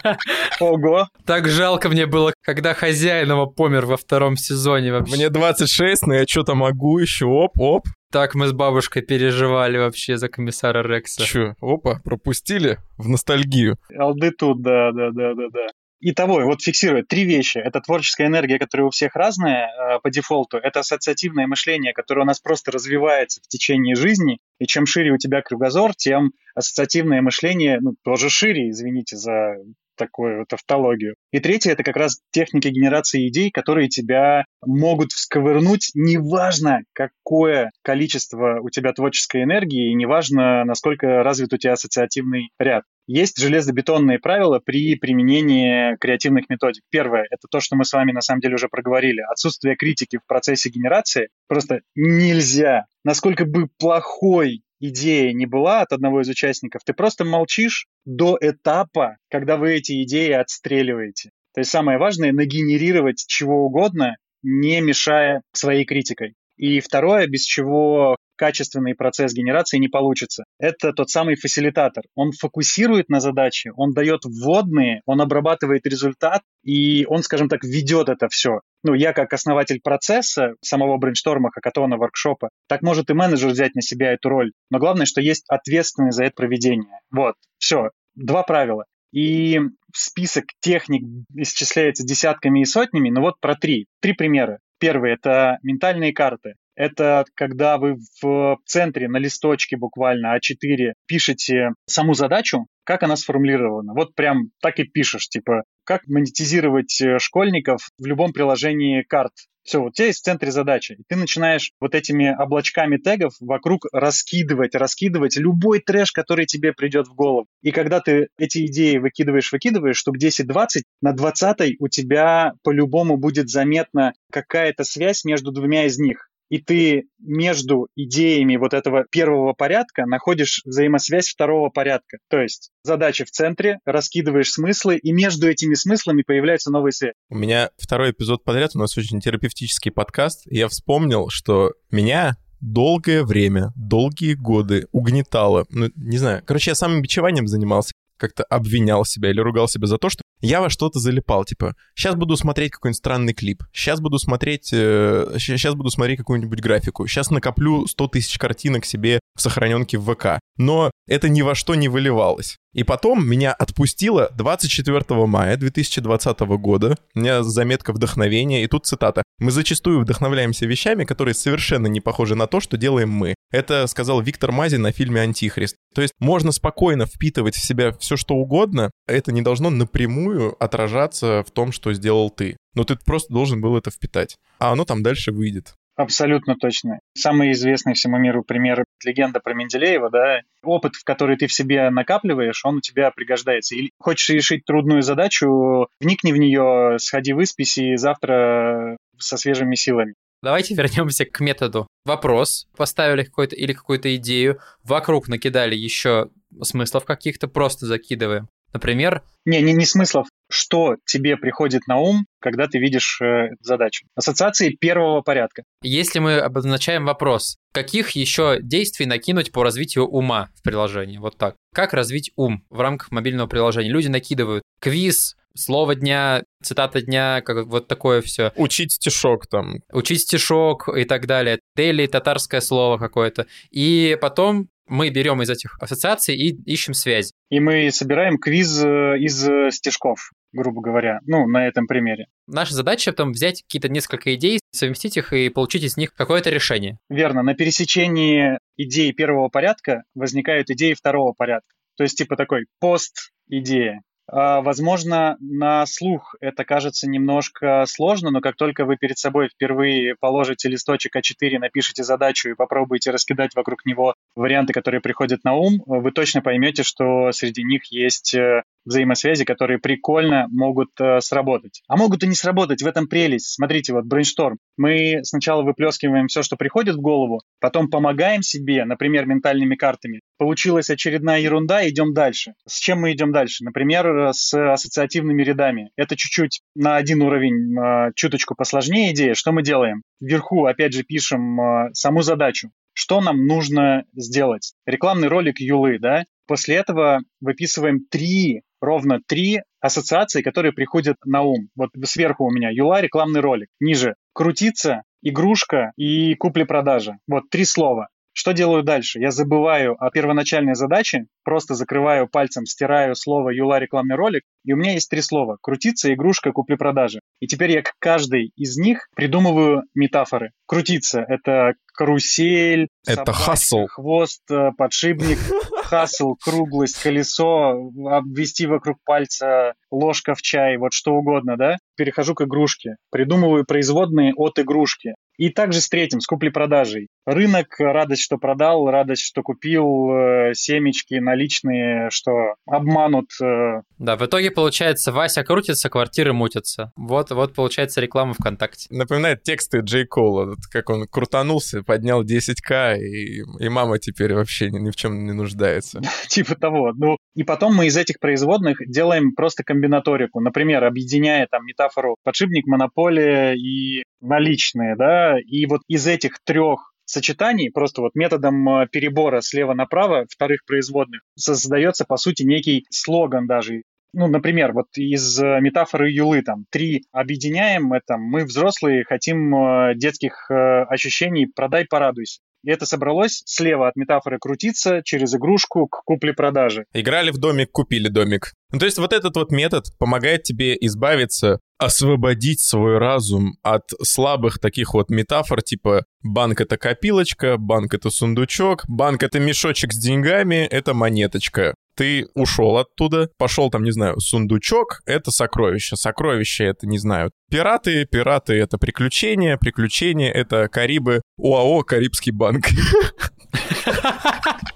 Ого. Так жалко мне было, когда хозяин его помер во втором сезоне вообще. Мне 26, но я что-то могу еще, оп-оп. Так мы с бабушкой переживали вообще за комиссара Рекса. Чё, опа, пропустили в ностальгию. Алды тут, да, да, да, да, да. Итого, вот фиксирует три вещи. Это творческая энергия, которая у всех разная э, по дефолту. Это ассоциативное мышление, которое у нас просто развивается в течение жизни. И чем шире у тебя кругозор, тем ассоциативное мышление ну, тоже шире, извините за такую вот автологию. И третье — это как раз техники генерации идей, которые тебя могут всковырнуть, неважно, какое количество у тебя творческой энергии, и неважно, насколько развит у тебя ассоциативный ряд. Есть железобетонные правила при применении креативных методик. Первое — это то, что мы с вами на самом деле уже проговорили. Отсутствие критики в процессе генерации. Просто нельзя. Насколько бы плохой идея не была от одного из участников, ты просто молчишь до этапа, когда вы эти идеи отстреливаете. То есть самое важное — нагенерировать чего угодно, не мешая своей критикой. И второе, без чего качественный процесс генерации не получится. Это тот самый фасилитатор. Он фокусирует на задаче, он дает вводные, он обрабатывает результат, и он, скажем так, ведет это все. Ну, я как основатель процесса самого брейншторма, хакатона, воркшопа, так может и менеджер взять на себя эту роль. Но главное, что есть ответственный за это проведение. Вот, все. Два правила. И список техник исчисляется десятками и сотнями, но вот про три. Три примера. Первый – это ментальные карты. Это когда вы в центре на листочке буквально А4 пишете саму задачу, как она сформулирована. Вот прям так и пишешь, типа, как монетизировать э, школьников в любом приложении карт. Все, вот у тебя есть в центре задача. И ты начинаешь вот этими облачками тегов вокруг раскидывать, раскидывать любой трэш, который тебе придет в голову. И когда ты эти идеи выкидываешь, выкидываешь, штук 10-20, на 20 у тебя по-любому будет заметна какая-то связь между двумя из них и ты между идеями вот этого первого порядка находишь взаимосвязь второго порядка. То есть задача в центре, раскидываешь смыслы, и между этими смыслами появляется новый свет. У меня второй эпизод подряд, у нас очень терапевтический подкаст, и я вспомнил, что меня долгое время, долгие годы угнетало. Ну, не знаю. Короче, я самым бичеванием занимался как-то обвинял себя или ругал себя за то, что я во что-то залипал, типа, сейчас буду смотреть какой-нибудь странный клип, сейчас буду смотреть, э, сейчас буду смотреть какую-нибудь графику, сейчас накоплю 100 тысяч картинок себе в сохраненке в ВК. Но это ни во что не выливалось. И потом меня отпустило 24 мая 2020 года. У меня заметка вдохновения, и тут цитата. «Мы зачастую вдохновляемся вещами, которые совершенно не похожи на то, что делаем мы». Это сказал Виктор Мазин на фильме «Антихрист». То есть можно спокойно впитывать в себя все, что угодно, это не должно напрямую отражаться в том, что сделал ты. Но ты просто должен был это впитать. А оно там дальше выйдет. Абсолютно точно. Самый известный всему миру пример — легенда про Менделеева, да, опыт, в который ты в себе накапливаешь, он у тебя пригождается. Или хочешь решить трудную задачу, вникни в нее, сходи выспись и завтра со свежими силами. Давайте вернемся к методу. Вопрос, поставили какой-то или какую-то идею, вокруг накидали еще смыслов каких-то, просто закидываем. Например... Не, не, не смыслов. Что тебе приходит на ум, когда ты видишь э, задачу? Ассоциации первого порядка. Если мы обозначаем вопрос, каких еще действий накинуть по развитию ума в приложении? Вот так. Как развить ум в рамках мобильного приложения? Люди накидывают квиз, слово дня, цитата дня, как вот такое все. Учить стишок там. Учить стишок и так далее. Дели, татарское слово какое-то. И потом мы берем из этих ассоциаций и ищем связь. И мы собираем квиз э, из э, стишков, грубо говоря, ну, на этом примере. Наша задача потом взять какие-то несколько идей, совместить их и получить из них какое-то решение. Верно. На пересечении идей первого порядка возникают идеи второго порядка. То есть типа такой пост-идея. А, возможно, на слух это кажется немножко сложно, но как только вы перед собой впервые положите листочек А4, напишите задачу и попробуете раскидать вокруг него варианты, которые приходят на ум, вы точно поймете, что среди них есть э, взаимосвязи, которые прикольно могут э, сработать. А могут и не сработать, в этом прелесть. Смотрите, вот брейншторм. Мы сначала выплескиваем все, что приходит в голову, потом помогаем себе, например, ментальными картами. Получилась очередная ерунда, идем дальше. С чем мы идем дальше? Например, с ассоциативными рядами. Это чуть-чуть на один уровень, э, чуточку посложнее идея. Что мы делаем? Вверху, опять же, пишем э, саму задачу что нам нужно сделать. Рекламный ролик Юлы, да, После этого выписываем три, ровно три ассоциации, которые приходят на ум. Вот сверху у меня Юла, рекламный ролик. Ниже крутиться, игрушка и купли-продажи. Вот три слова. Что делаю дальше? Я забываю о первоначальной задаче, просто закрываю пальцем, стираю слово «юла рекламный ролик», и у меня есть три слова – крутиться, игрушка, купли-продажи. И теперь я к каждой из них придумываю метафоры. Крутиться – это карусель, это хасл. хвост, э, подшипник, хасл, круглость, колесо, обвести вокруг пальца, ложка в чай, вот что угодно, да? Перехожу к игрушке, придумываю производные от игрушки. И также с третьим, с купли-продажей. Рынок, радость, что продал, радость, что купил, э, семечки наличные, что обманут. Э. Да, в итоге получается, Вася крутится, квартиры мутятся. Вот, вот получается реклама ВКонтакте. Напоминает тексты Джей Кола, как он крутанулся, поднял 10к, и, и мама теперь вообще ни, ни в чем не нуждается. Типа того. Ну, и потом мы из этих производных делаем просто комбинаторику. Например, объединяя там метафору подшипник, монополия и наличные, да, и вот из этих трех сочетаний, просто вот методом э, перебора слева направо вторых производных, создается, по сути, некий слоган даже. Ну, например, вот из э, метафоры Юлы там три объединяем это, мы взрослые хотим э, детских ощущений, продай, порадуйся. И это собралось слева от метафоры крутиться через игрушку к купле-продаже. Играли в домик, купили домик. Ну, то есть вот этот вот метод помогает тебе избавиться, освободить свой разум от слабых таких вот метафор, типа банк — это копилочка, банк — это сундучок, банк — это мешочек с деньгами, это монеточка ты ушел оттуда, пошел там, не знаю, сундучок — это сокровище, сокровище — это, не знаю, пираты, пираты — это приключения, приключения — это Карибы, ОАО «Карибский банк».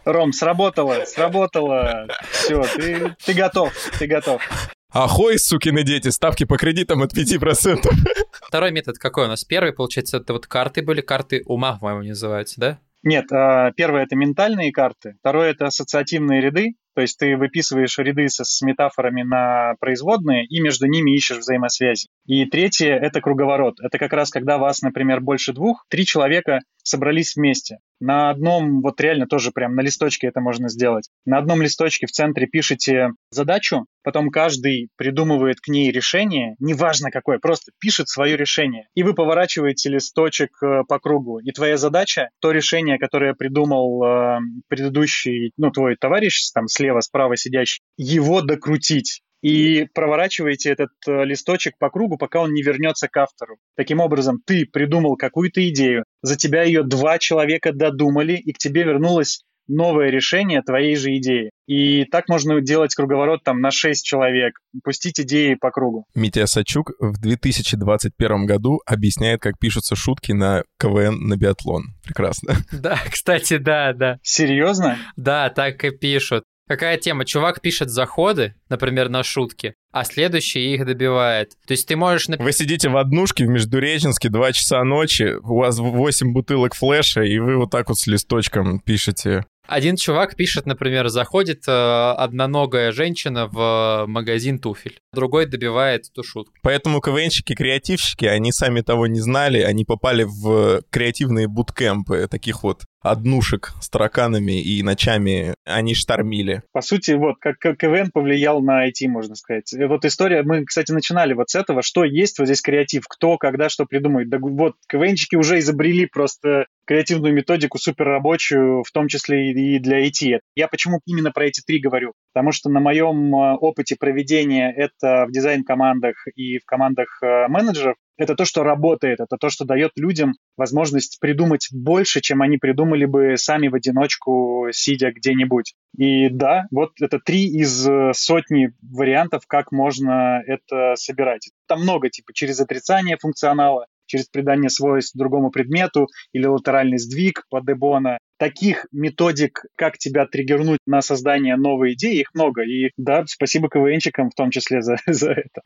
Ром, сработало, сработало. Все, ты, ты готов, ты готов. Ахой, сукины дети, ставки по кредитам от 5%. Второй метод какой у нас? Первый, получается, это вот карты были, карты ума, по-моему, называются, да? Нет, а, первое это ментальные карты, второе это ассоциативные ряды, то есть ты выписываешь ряды с, с метафорами на производные и между ними ищешь взаимосвязи. И третье — это круговорот. Это как раз когда вас, например, больше двух, три человека собрались вместе. На одном, вот реально тоже прям на листочке это можно сделать. На одном листочке в центре пишете задачу, потом каждый придумывает к ней решение, неважно какое, просто пишет свое решение. И вы поворачиваете листочек э, по кругу. И твоя задача, то решение, которое придумал э, предыдущий, ну, твой товарищ, там, слева, справа сидящий, его докрутить и проворачиваете этот э, листочек по кругу, пока он не вернется к автору. Таким образом, ты придумал какую-то идею, за тебя ее два человека додумали, и к тебе вернулось новое решение твоей же идеи. И так можно делать круговорот там на 6 человек, пустить идеи по кругу. Митя Сачук в 2021 году объясняет, как пишутся шутки на КВН на биатлон. Прекрасно. Да, кстати, да, да. Серьезно? Да, так и пишут. Какая тема? Чувак пишет заходы, например, на шутки, а следующий их добивает. То есть ты можешь... Вы сидите в однушке в Междуреченске, 2 часа ночи, у вас 8 бутылок флеша, и вы вот так вот с листочком пишете один чувак пишет, например, заходит э, одноногая женщина в магазин туфель, другой добивает эту шутку. Поэтому КВНщики, креативщики, они сами того не знали, они попали в креативные буткемпы таких вот однушек с тараканами и ночами они штормили. По сути, вот как КВН повлиял на IT, можно сказать. Вот история, мы, кстати, начинали вот с этого, что есть вот здесь креатив, кто, когда, что придумает. Да вот КВНчики уже изобрели просто креативную методику суперрабочую, в том числе и для IT. Я почему именно про эти три говорю? Потому что на моем э, опыте проведения это в дизайн-командах и в командах э, менеджеров, это то, что работает, это то, что дает людям возможность придумать больше, чем они придумали бы сами в одиночку, сидя где-нибудь. И да, вот это три из э, сотни вариантов, как можно это собирать. Там много, типа через отрицание функционала, через придание свойств другому предмету или латеральный сдвиг по Дебона. Таких методик, как тебя триггернуть на создание новой идеи, их много. И да, спасибо КВНчикам в том числе за, за это.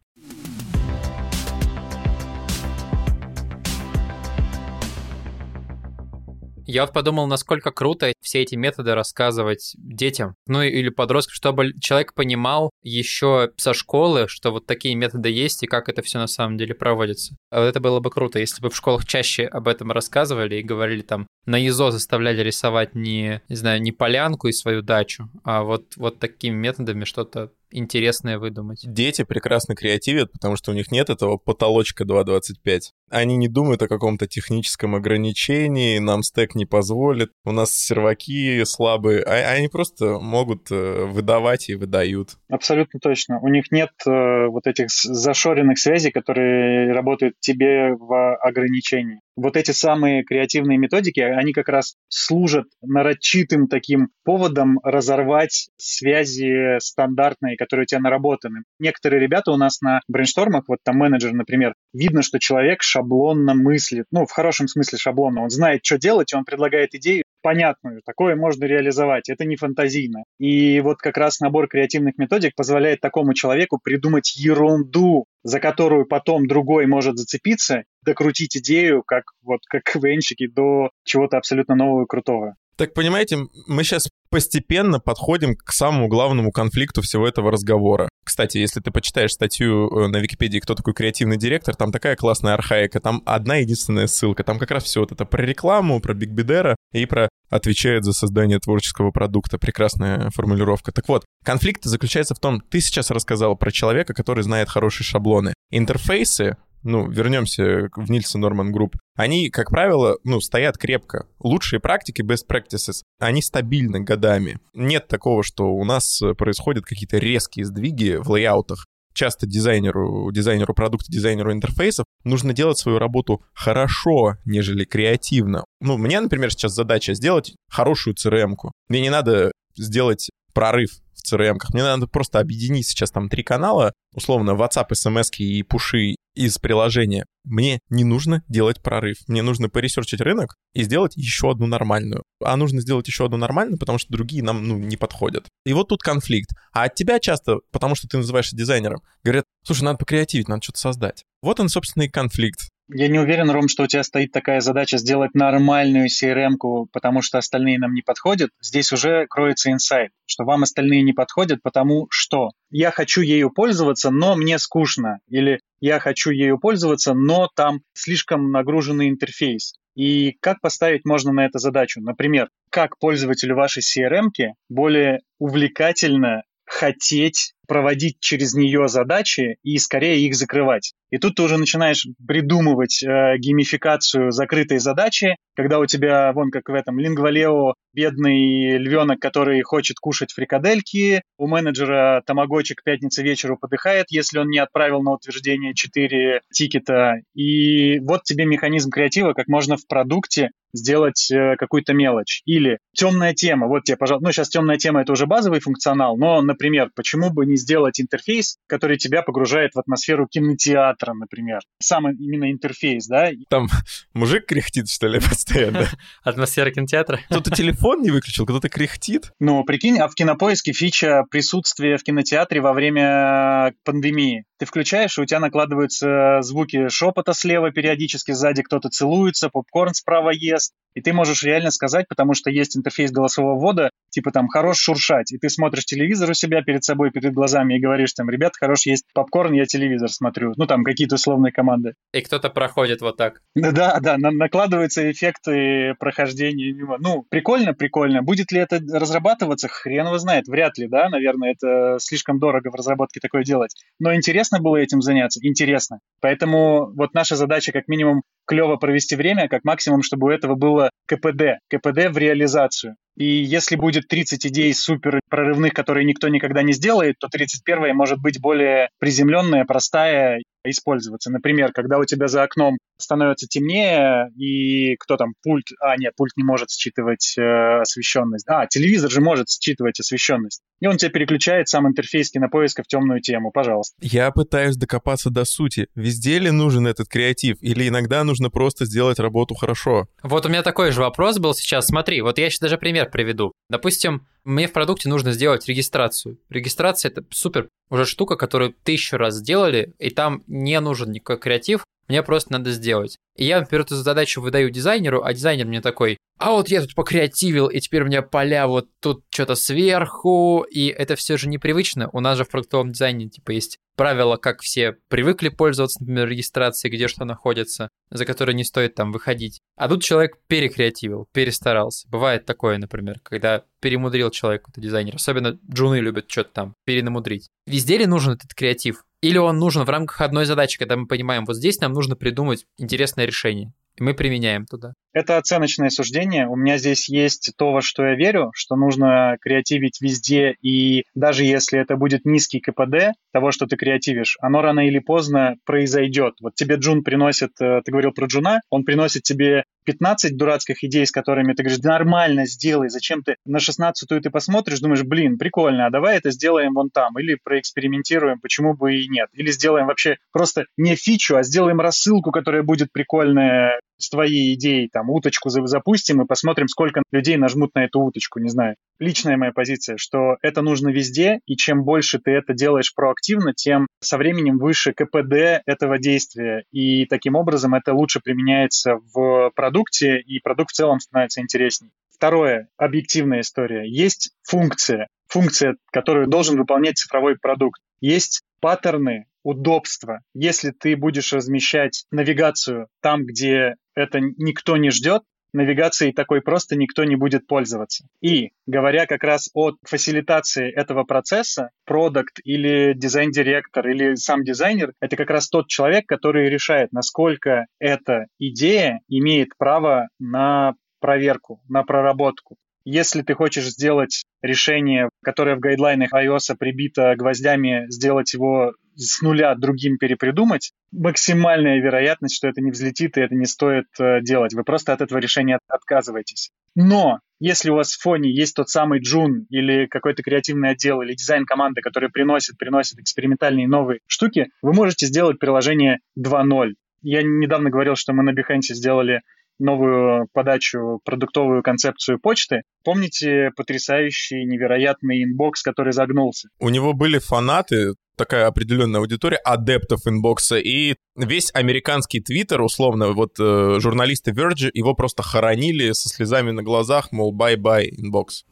Я вот подумал, насколько круто все эти методы рассказывать детям, ну или подросткам, чтобы человек понимал еще со школы, что вот такие методы есть и как это все на самом деле проводится. А вот это было бы круто, если бы в школах чаще об этом рассказывали и говорили там, на ИЗО заставляли рисовать не, не знаю, не полянку и свою дачу, а вот, вот такими методами что-то интересное выдумать. Дети прекрасно креативят, потому что у них нет этого потолочка 2.25. Они не думают о каком-то техническом ограничении, нам стек не позволит, у нас серваки слабые, а они просто могут э, выдавать и выдают. Абсолютно точно. У них нет э, вот этих зашоренных связей, которые работают тебе в ограничении. Вот эти самые креативные методики, они как раз служат нарочитым таким поводом разорвать связи стандартные, которые у тебя наработаны. Некоторые ребята у нас на брейнштормах, вот там менеджер, например, видно, что человек шаблонно мыслит, ну, в хорошем смысле шаблонно. Он знает, что делать, и он предлагает идею понятную. Такое можно реализовать, это не фантазийно. И вот как раз набор креативных методик позволяет такому человеку придумать ерунду, за которую потом другой может зацепиться, докрутить идею, как вот как КВНщики, до чего-то абсолютно нового и крутого. Так понимаете, мы сейчас постепенно подходим к самому главному конфликту всего этого разговора. Кстати, если ты почитаешь статью э, на Википедии «Кто такой креативный директор», там такая классная архаика, там одна единственная ссылка, там как раз все вот это про рекламу, про Биг Бедера и про отвечает за создание творческого продукта. Прекрасная формулировка. Так вот, конфликт заключается в том, ты сейчас рассказал про человека, который знает хорошие шаблоны. Интерфейсы ну, вернемся в Nielsen Norman Group, они, как правило, ну, стоят крепко. Лучшие практики, best practices, они стабильны годами. Нет такого, что у нас происходят какие-то резкие сдвиги в лейаутах. Часто дизайнеру, дизайнеру продукта, дизайнеру интерфейсов нужно делать свою работу хорошо, нежели креативно. Ну, мне, например, сейчас задача сделать хорошую CRM-ку. Мне не надо сделать прорыв в CRM-ках. Мне надо просто объединить сейчас там три канала, условно, WhatsApp, SMS и пуши из приложения. Мне не нужно делать прорыв. Мне нужно поресерчить рынок и сделать еще одну нормальную. А нужно сделать еще одну нормальную, потому что другие нам ну, не подходят. И вот тут конфликт. А от тебя часто, потому что ты называешься дизайнером, говорят, слушай, надо покреативить, надо что-то создать. Вот он, собственно, и конфликт. Я не уверен, Ром, что у тебя стоит такая задача сделать нормальную CRM-ку, потому что остальные нам не подходят. Здесь уже кроется инсайт, что вам остальные не подходят, потому что я хочу ею пользоваться, но мне скучно. Или я хочу ею пользоваться, но там слишком нагруженный интерфейс. И как поставить можно на это задачу? Например, как пользователю вашей CRM более увлекательно хотеть проводить через нее задачи и скорее их закрывать. И тут ты уже начинаешь придумывать э, геймификацию закрытой задачи, когда у тебя, вон как в этом, Лингвалео, бедный львенок, который хочет кушать фрикадельки, у менеджера тамагочек пятница вечеру подыхает, если он не отправил на утверждение 4 тикета. И вот тебе механизм креатива, как можно в продукте сделать э, какую-то мелочь. Или темная тема. Вот тебе, пожалуйста, ну сейчас темная тема это уже базовый функционал, но, например, почему бы не сделать интерфейс, который тебя погружает в атмосферу кинотеатра, например. Сам именно интерфейс, да? Там мужик кряхтит, что ли, постоянно? Атмосфера кинотеатра. Кто-то телефон не выключил, кто-то кряхтит. Ну, прикинь, а в кинопоиске фича присутствия в кинотеатре во время пандемии. Ты включаешь, и у тебя накладываются звуки шепота слева, периодически сзади кто-то целуется, попкорн справа ест. И ты можешь реально сказать, потому что есть интерфейс голосового ввода, типа там «хорош шуршать», и ты смотришь телевизор у себя перед собой, перед глазами и говоришь там «ребят, хорош есть попкорн, я телевизор смотрю». Ну там какие-то условные команды. И кто-то проходит вот так. Да, да, на накладываются эффекты прохождения мимо. Ну, прикольно, прикольно. Будет ли это разрабатываться? Хрен его знает. Вряд ли, да, наверное, это слишком дорого в разработке такое делать. Но интересно было этим заняться? Интересно. Поэтому вот наша задача как минимум клево провести время, как максимум, чтобы у этого было КПД. КПД в реализацию. И если будет 30 идей супер прорывных, которые никто никогда не сделает, то 31 может быть более приземленная, простая использоваться. Например, когда у тебя за окном становится темнее, и кто там, пульт, а, нет, пульт не может считывать э, освещенность. А, телевизор же может считывать освещенность. И он тебе переключает сам интерфейс кинопоиска в темную тему, пожалуйста. Я пытаюсь докопаться до сути. Везде ли нужен этот креатив? Или иногда нужно просто сделать работу хорошо? Вот у меня такой же вопрос был сейчас. Смотри, вот я сейчас даже пример приведу. Допустим, мне в продукте нужно сделать регистрацию. Регистрация — это супер уже штука, которую тысячу раз сделали, и там не нужен никакой креатив, мне просто надо сделать. И я, например, эту задачу выдаю дизайнеру, а дизайнер мне такой, а вот я тут покреативил, и теперь у меня поля вот тут что-то сверху, и это все же непривычно. У нас же в продуктовом дизайне, типа, есть правила, как все привыкли пользоваться, например, регистрацией, где что находится, за которые не стоит там выходить. А тут человек перекреативил, перестарался. Бывает такое, например, когда перемудрил человек, это дизайнер. Особенно джуны любят что-то там перенамудрить. Везде ли нужен этот креатив? Или он нужен в рамках одной задачи, когда мы понимаем, вот здесь нам нужно придумать интересное решение, и мы применяем туда? Это оценочное суждение. У меня здесь есть то, во что я верю, что нужно креативить везде, и даже если это будет низкий КПД того, что ты креативишь, оно рано или поздно произойдет. Вот тебе Джун приносит, э, ты говорил про Джуна, он приносит тебе 15 дурацких идей, с которыми ты говоришь, нормально сделай, зачем ты на 16-ю ты посмотришь, думаешь, блин, прикольно, а давай это сделаем вон там, или проэкспериментируем, почему бы и нет, или сделаем вообще просто не фичу, а сделаем рассылку, которая будет прикольная с твоей идеей, там, уточку запустим и посмотрим, сколько людей нажмут на эту уточку, не знаю. Личная моя позиция, что это нужно везде, и чем больше ты это делаешь проактивно, тем со временем выше КПД этого действия, и таким образом это лучше применяется в продукте, и продукт в целом становится интересней. Второе, объективная история. Есть функция, функция, которую должен выполнять цифровой продукт. Есть паттерны, удобства. Если ты будешь размещать навигацию там, где это никто не ждет, навигацией такой просто никто не будет пользоваться. И говоря как раз о фасилитации этого процесса, продукт или дизайн-директор или сам дизайнер, это как раз тот человек, который решает, насколько эта идея имеет право на проверку, на проработку. Если ты хочешь сделать решение, которое в гайдлайнах iOS прибито гвоздями, сделать его с нуля другим перепридумать, максимальная вероятность, что это не взлетит и это не стоит э, делать. Вы просто от этого решения отказываетесь. Но если у вас в фоне есть тот самый джун или какой-то креативный отдел или дизайн команды, который приносит, приносит экспериментальные новые штуки, вы можете сделать приложение 2.0. Я недавно говорил, что мы на Behance сделали новую подачу, продуктовую концепцию почты. Помните потрясающий, невероятный Inbox, который загнулся? У него были фанаты, такая определенная аудитория адептов Inbox а, и весь американский твиттер, условно, вот э, журналисты Verge его просто хоронили со слезами на глазах, мол, bye-bye Inbox.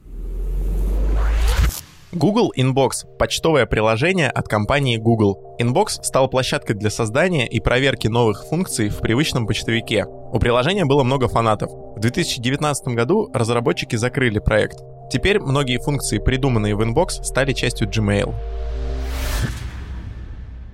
Google Inbox — почтовое приложение от компании Google. Inbox стал площадкой для создания и проверки новых функций в привычном почтовике. У приложения было много фанатов. В 2019 году разработчики закрыли проект. Теперь многие функции, придуманные в Inbox, стали частью Gmail.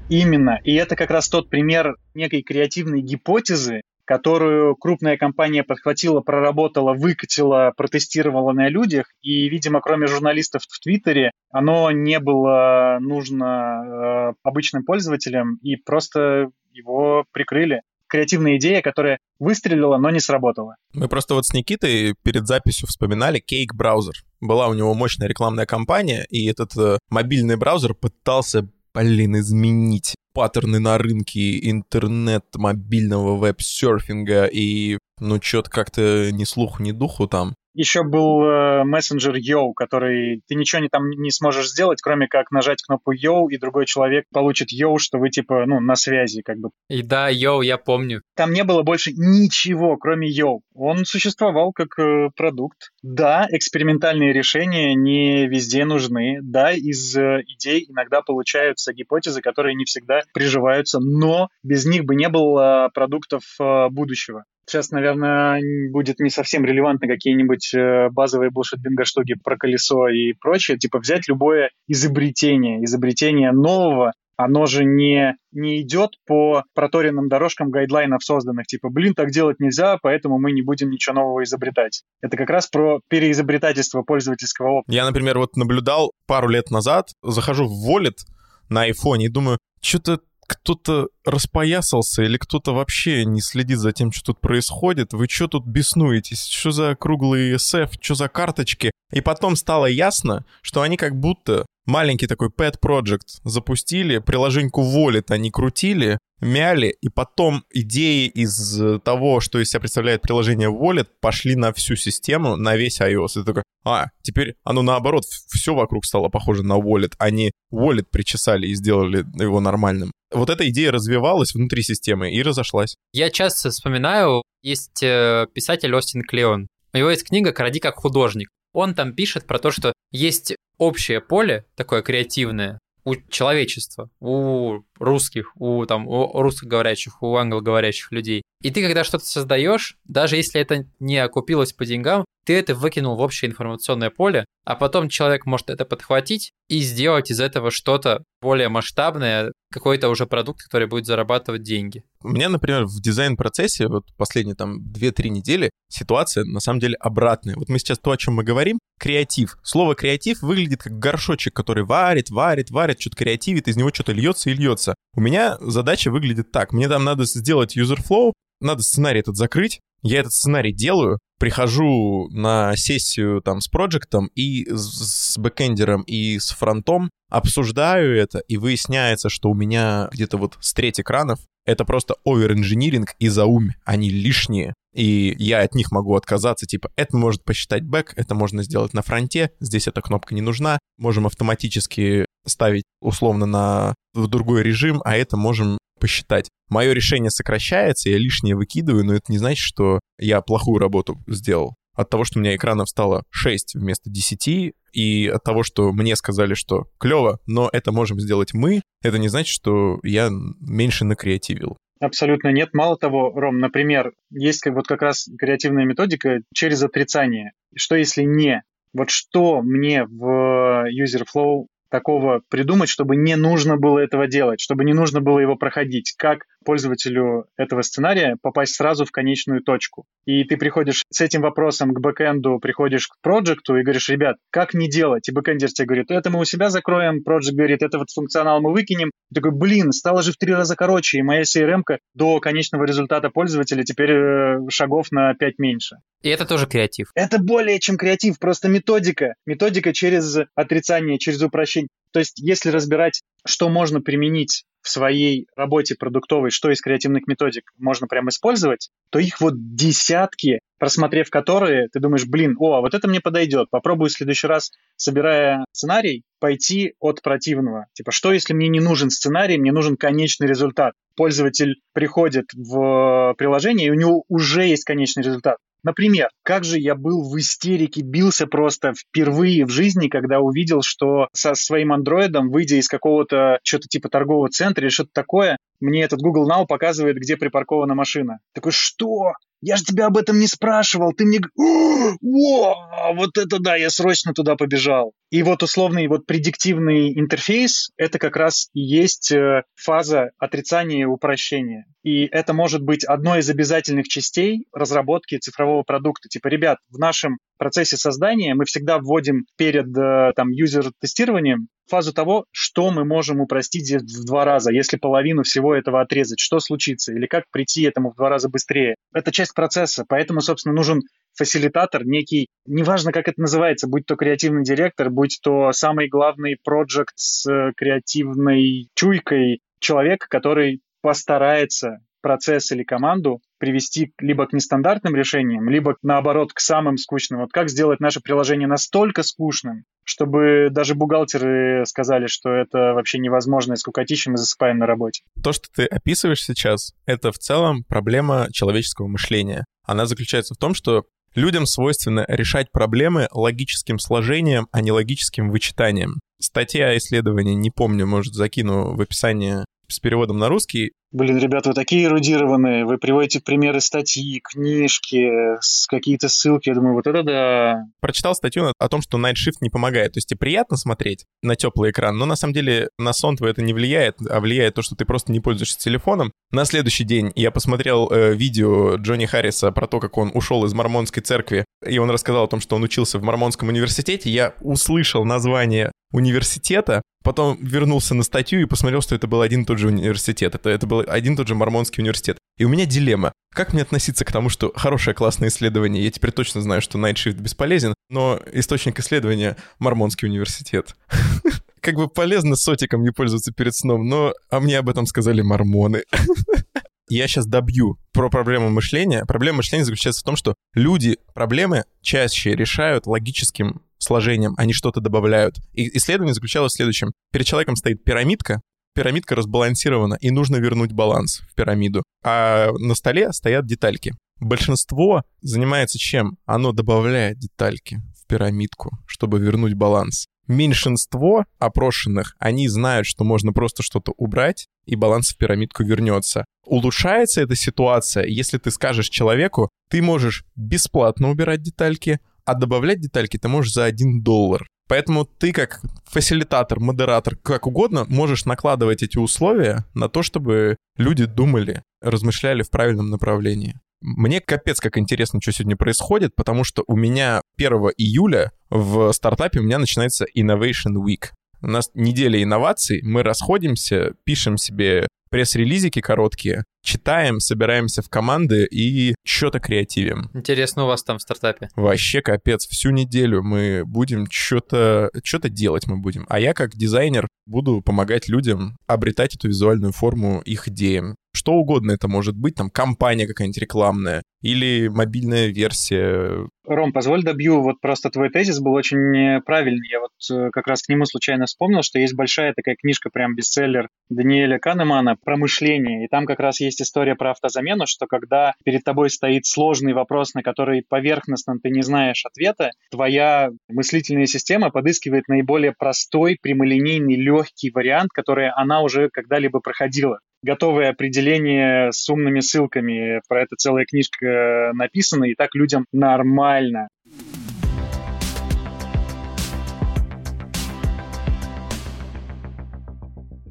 Именно. И это как раз тот пример некой креативной гипотезы, которую крупная компания подхватила, проработала, выкатила, протестировала на людях. И, видимо, кроме журналистов в Твиттере, оно не было нужно э, обычным пользователям, и просто его прикрыли. Креативная идея, которая выстрелила, но не сработала. Мы просто вот с Никитой перед записью вспоминали Cake браузер. Была у него мощная рекламная кампания, и этот э, мобильный браузер пытался блин, изменить паттерны на рынке интернет, мобильного веб-серфинга и, ну, что-то как-то ни слуху, ни духу там. Еще был э, мессенджер Yo, который ты ничего не, там не сможешь сделать, кроме как нажать кнопку Yo, и другой человек получит Yo, что вы типа, ну, на связи как бы. И да, Yo, я помню. Там не было больше ничего, кроме Yo. Он существовал как э, продукт. Да, экспериментальные решения не везде нужны. Да, из э, идей иногда получаются гипотезы, которые не всегда приживаются, но без них бы не было продуктов э, будущего. Сейчас, наверное, будет не совсем релевантно какие-нибудь э, базовые булшит-бинго штуки про колесо и прочее. Типа взять любое изобретение, изобретение нового, оно же не, не идет по проторенным дорожкам гайдлайнов созданных, типа, блин, так делать нельзя, поэтому мы не будем ничего нового изобретать. Это как раз про переизобретательство пользовательского опыта. Я, например, вот наблюдал пару лет назад, захожу в Wallet на iPhone и думаю, что-то кто-то распоясался или кто-то вообще не следит за тем, что тут происходит. Вы что тут беснуетесь? Что за круглые SF? Что за карточки? И потом стало ясно, что они как будто маленький такой pet project запустили, приложеньку Wallet они крутили, мяли, и потом идеи из того, что из себя представляет приложение Wallet, пошли на всю систему, на весь iOS. И такой, а, теперь оно наоборот, все вокруг стало похоже на Wallet. Они Wallet причесали и сделали его нормальным. Вот эта идея развивалась внутри системы и разошлась. Я часто вспоминаю, есть э, писатель Остин Клеон. У него есть книга «Кради как художник». Он там пишет про то, что есть общее поле, такое креативное, у человечества, у русских, у, там, у русскоговорящих, у англоговорящих людей. И ты, когда что-то создаешь, даже если это не окупилось по деньгам, ты это выкинул в общее информационное поле, а потом человек может это подхватить и сделать из этого что-то более масштабное, какой-то уже продукт, который будет зарабатывать деньги. У меня, например, в дизайн-процессе вот последние там 2-3 недели ситуация на самом деле обратная. Вот мы сейчас то, о чем мы говорим, креатив. Слово креатив выглядит как горшочек, который варит, варит, варит, что-то креативит, из него что-то льется и льется. У меня задача выглядит так. Мне там надо сделать user flow, надо сценарий этот закрыть, я этот сценарий делаю, прихожу на сессию там с проектом и с бэкэндером и с фронтом, обсуждаю это, и выясняется, что у меня где-то вот с треть экранов это просто овер-инжиниринг и заумь, они лишние. И я от них могу отказаться, типа, это может посчитать бэк, это можно сделать на фронте, здесь эта кнопка не нужна, можем автоматически ставить условно на в другой режим, а это можем посчитать. Мое решение сокращается, я лишнее выкидываю, но это не значит, что я плохую работу сделал. От того, что у меня экранов стало 6 вместо 10, и от того, что мне сказали, что клево, но это можем сделать мы, это не значит, что я меньше накреативил. Абсолютно нет. Мало того, Ром, например, есть вот как раз креативная методика через отрицание. Что если не? Вот что мне в user flow такого придумать, чтобы не нужно было этого делать, чтобы не нужно было его проходить. Как пользователю этого сценария попасть сразу в конечную точку. И ты приходишь с этим вопросом к бэкэнду, приходишь к продакту и говоришь, ребят, как не делать? И бэкэндер тебе говорит, это мы у себя закроем, продакт говорит, это вот функционал мы выкинем. И такой, блин, стало же в три раза короче, и моя CRM до конечного результата пользователя теперь э, шагов на 5 меньше. И это тоже креатив. Это более чем креатив, просто методика. Методика через отрицание, через упрощение. То есть, если разбирать, что можно применить в своей работе продуктовой, что из креативных методик можно прям использовать, то их вот десятки, просмотрев которые, ты думаешь, блин, о, а вот это мне подойдет, попробую в следующий раз, собирая сценарий, пойти от противного. Типа, что если мне не нужен сценарий, мне нужен конечный результат? Пользователь приходит в приложение, и у него уже есть конечный результат. Например, как же я был в истерике, бился просто впервые в жизни, когда увидел, что со своим андроидом, выйдя из какого-то что-то типа торгового центра или что-то такое, мне этот Google Now показывает, где припаркована машина. Такой, что? Я же тебя об этом не спрашивал, ты мне... О, вот это да, я срочно туда побежал. И вот условный вот предиктивный интерфейс — это как раз и есть э, фаза отрицания и упрощения. И это может быть одной из обязательных частей разработки цифрового продукта. Типа, ребят, в нашем процессе создания мы всегда вводим перед э, там юзер-тестированием фазу того, что мы можем упростить в два раза, если половину всего этого отрезать, что случится, или как прийти этому в два раза быстрее. Это часть процесса, поэтому, собственно, нужен фасилитатор, некий, неважно, как это называется, будь то креативный директор, будь то самый главный проект с э, креативной чуйкой, человек, который постарается процесс или команду привести либо к нестандартным решениям, либо наоборот к самым скучным. Вот как сделать наше приложение настолько скучным, чтобы даже бухгалтеры сказали, что это вообще невозможно, и скукотища мы засыпаем на работе. То, что ты описываешь сейчас, это в целом проблема человеческого мышления. Она заключается в том, что людям свойственно решать проблемы логическим сложением, а не логическим вычитанием. Статья исследования, не помню, может, закину в описание с переводом на русский, Блин, ребят, вы такие эрудированные, вы приводите примеры статьи, книжки, какие-то ссылки, я думаю, вот это да. Прочитал статью о том, что Night Shift не помогает, то есть тебе приятно смотреть на теплый экран, но на самом деле на сон твой это не влияет, а влияет то, что ты просто не пользуешься телефоном. На следующий день я посмотрел э, видео Джонни Харриса про то, как он ушел из мормонской церкви, и он рассказал о том, что он учился в мормонском университете. Я услышал название университета, потом вернулся на статью и посмотрел, что это был один и тот же университет. Это, это был один и тот же Мормонский университет. И у меня дилемма. Как мне относиться к тому, что хорошее классное исследование, я теперь точно знаю, что Night Shift бесполезен, но источник исследования — Мормонский университет. Как бы полезно сотиком не пользоваться перед сном, но а мне об этом сказали мормоны. я сейчас добью про проблему мышления. Проблема мышления заключается в том, что люди проблемы чаще решают логическим сложением, они что-то добавляют. И исследование заключалось в следующем. Перед человеком стоит пирамидка, пирамидка разбалансирована, и нужно вернуть баланс в пирамиду. А на столе стоят детальки. Большинство занимается чем? Оно добавляет детальки в пирамидку, чтобы вернуть баланс. меньшинство опрошенных, они знают, что можно просто что-то убрать, и баланс в пирамидку вернется. Улучшается эта ситуация, если ты скажешь человеку, ты можешь бесплатно убирать детальки, а добавлять детальки ты можешь за 1 доллар. Поэтому ты как фасилитатор, модератор, как угодно, можешь накладывать эти условия на то, чтобы люди думали, размышляли в правильном направлении. Мне капец как интересно, что сегодня происходит, потому что у меня 1 июля в стартапе у меня начинается Innovation Week. У нас неделя инноваций, мы расходимся, пишем себе пресс-релизики короткие, читаем, собираемся в команды и что-то креативим. Интересно у вас там в стартапе. Вообще капец, всю неделю мы будем что-то что делать мы будем. А я как дизайнер буду помогать людям обретать эту визуальную форму их идеям. Что угодно это может быть, там компания какая-нибудь рекламная или мобильная версия. Ром, позволь добью, вот просто твой тезис был очень правильный. Я вот э, как раз к нему случайно вспомнил, что есть большая такая книжка, прям бестселлер Даниэля Канемана про мышление. И там как раз есть история про автозамену, что когда перед тобой стоит сложный вопрос, на который поверхностно ты не знаешь ответа, твоя мыслительная система подыскивает наиболее простой, прямолинейный, легкий вариант, который она уже когда-либо проходила готовые определения с умными ссылками. Про это целая книжка написана, и так людям нормально.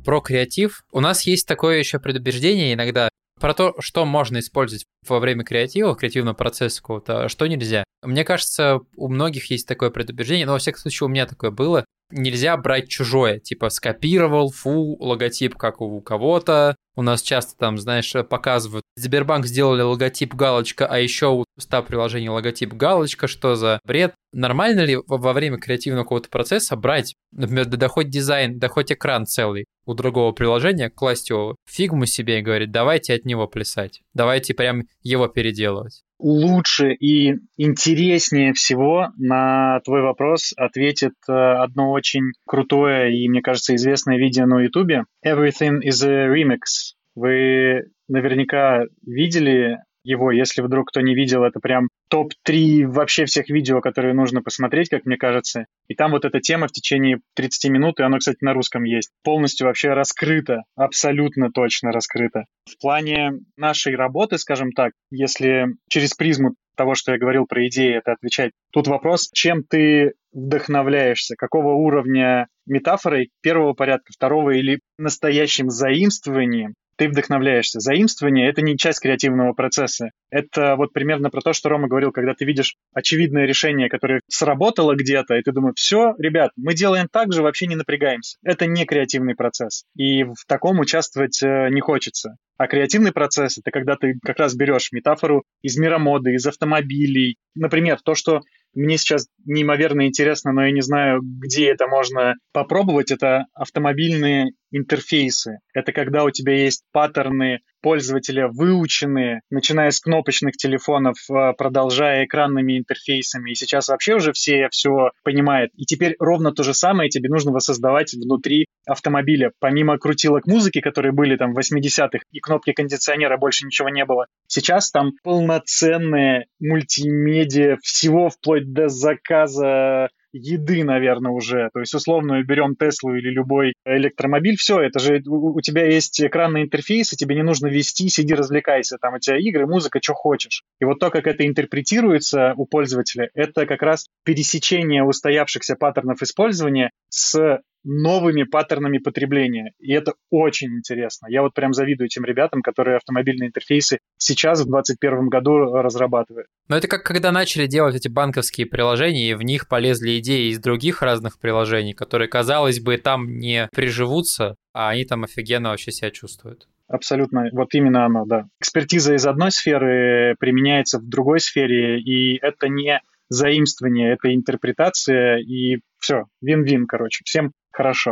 Про креатив. У нас есть такое еще предубеждение иногда про то, что можно использовать во время креатива, креативного процесса какого-то, а что нельзя. Мне кажется, у многих есть такое предубеждение, но во всяком случае у меня такое было, нельзя брать чужое, типа скопировал, фу, логотип как у кого-то. У нас часто там, знаешь, показывают, Сбербанк сделали логотип галочка, а еще у 100 приложений логотип галочка, что за бред? Нормально ли во время креативного какого-то процесса брать, например, да хоть дизайн, да хоть экран целый у другого приложения, класть его фигму себе и говорить, давайте от него плясать, давайте прям его переделывать? Лучше и интереснее всего на твой вопрос ответит э, одно очень крутое и, мне кажется, известное видео на YouTube. Everything is a remix. Вы наверняка видели его, если вдруг кто не видел, это прям топ-3 вообще всех видео, которые нужно посмотреть, как мне кажется. И там вот эта тема в течение 30 минут, и оно, кстати, на русском есть, полностью вообще раскрыта, абсолютно точно раскрыта. В плане нашей работы, скажем так, если через призму того, что я говорил про идеи, это отвечать. Тут вопрос, чем ты вдохновляешься, какого уровня метафорой первого порядка, второго или настоящим заимствованием ты вдохновляешься. Заимствование — это не часть креативного процесса. Это вот примерно про то, что Рома говорил, когда ты видишь очевидное решение, которое сработало где-то, и ты думаешь, все, ребят, мы делаем так же, вообще не напрягаемся. Это не креативный процесс. И в таком участвовать э, не хочется. А креативный процесс — это когда ты как раз берешь метафору из мира моды, из автомобилей. Например, то, что мне сейчас неимоверно интересно, но я не знаю, где это можно попробовать, это автомобильные интерфейсы. Это когда у тебя есть паттерны пользователя выученные, начиная с кнопочных телефонов, э, продолжая экранными интерфейсами. И сейчас вообще уже все все понимают. И теперь ровно то же самое тебе нужно воссоздавать внутри автомобиля. Помимо крутилок музыки, которые были там в 80-х, и кнопки кондиционера больше ничего не было. Сейчас там полноценная мультимедиа всего вплоть до заказа еды, наверное, уже. То есть, условно, берем Теслу или любой электромобиль, все, это же у, тебя есть экранный интерфейс, и тебе не нужно вести, сиди, развлекайся. Там у тебя игры, музыка, что хочешь. И вот то, как это интерпретируется у пользователя, это как раз пересечение устоявшихся паттернов использования с новыми паттернами потребления. И это очень интересно. Я вот прям завидую этим ребятам, которые автомобильные интерфейсы сейчас в 2021 году разрабатывают. Но это как когда начали делать эти банковские приложения, и в них полезли идеи из других разных приложений, которые, казалось бы, там не приживутся, а они там офигенно вообще себя чувствуют. Абсолютно, вот именно оно, да. Экспертиза из одной сферы применяется в другой сфере, и это не заимствование, это интерпретация, и все, вин-вин, короче, всем хорошо.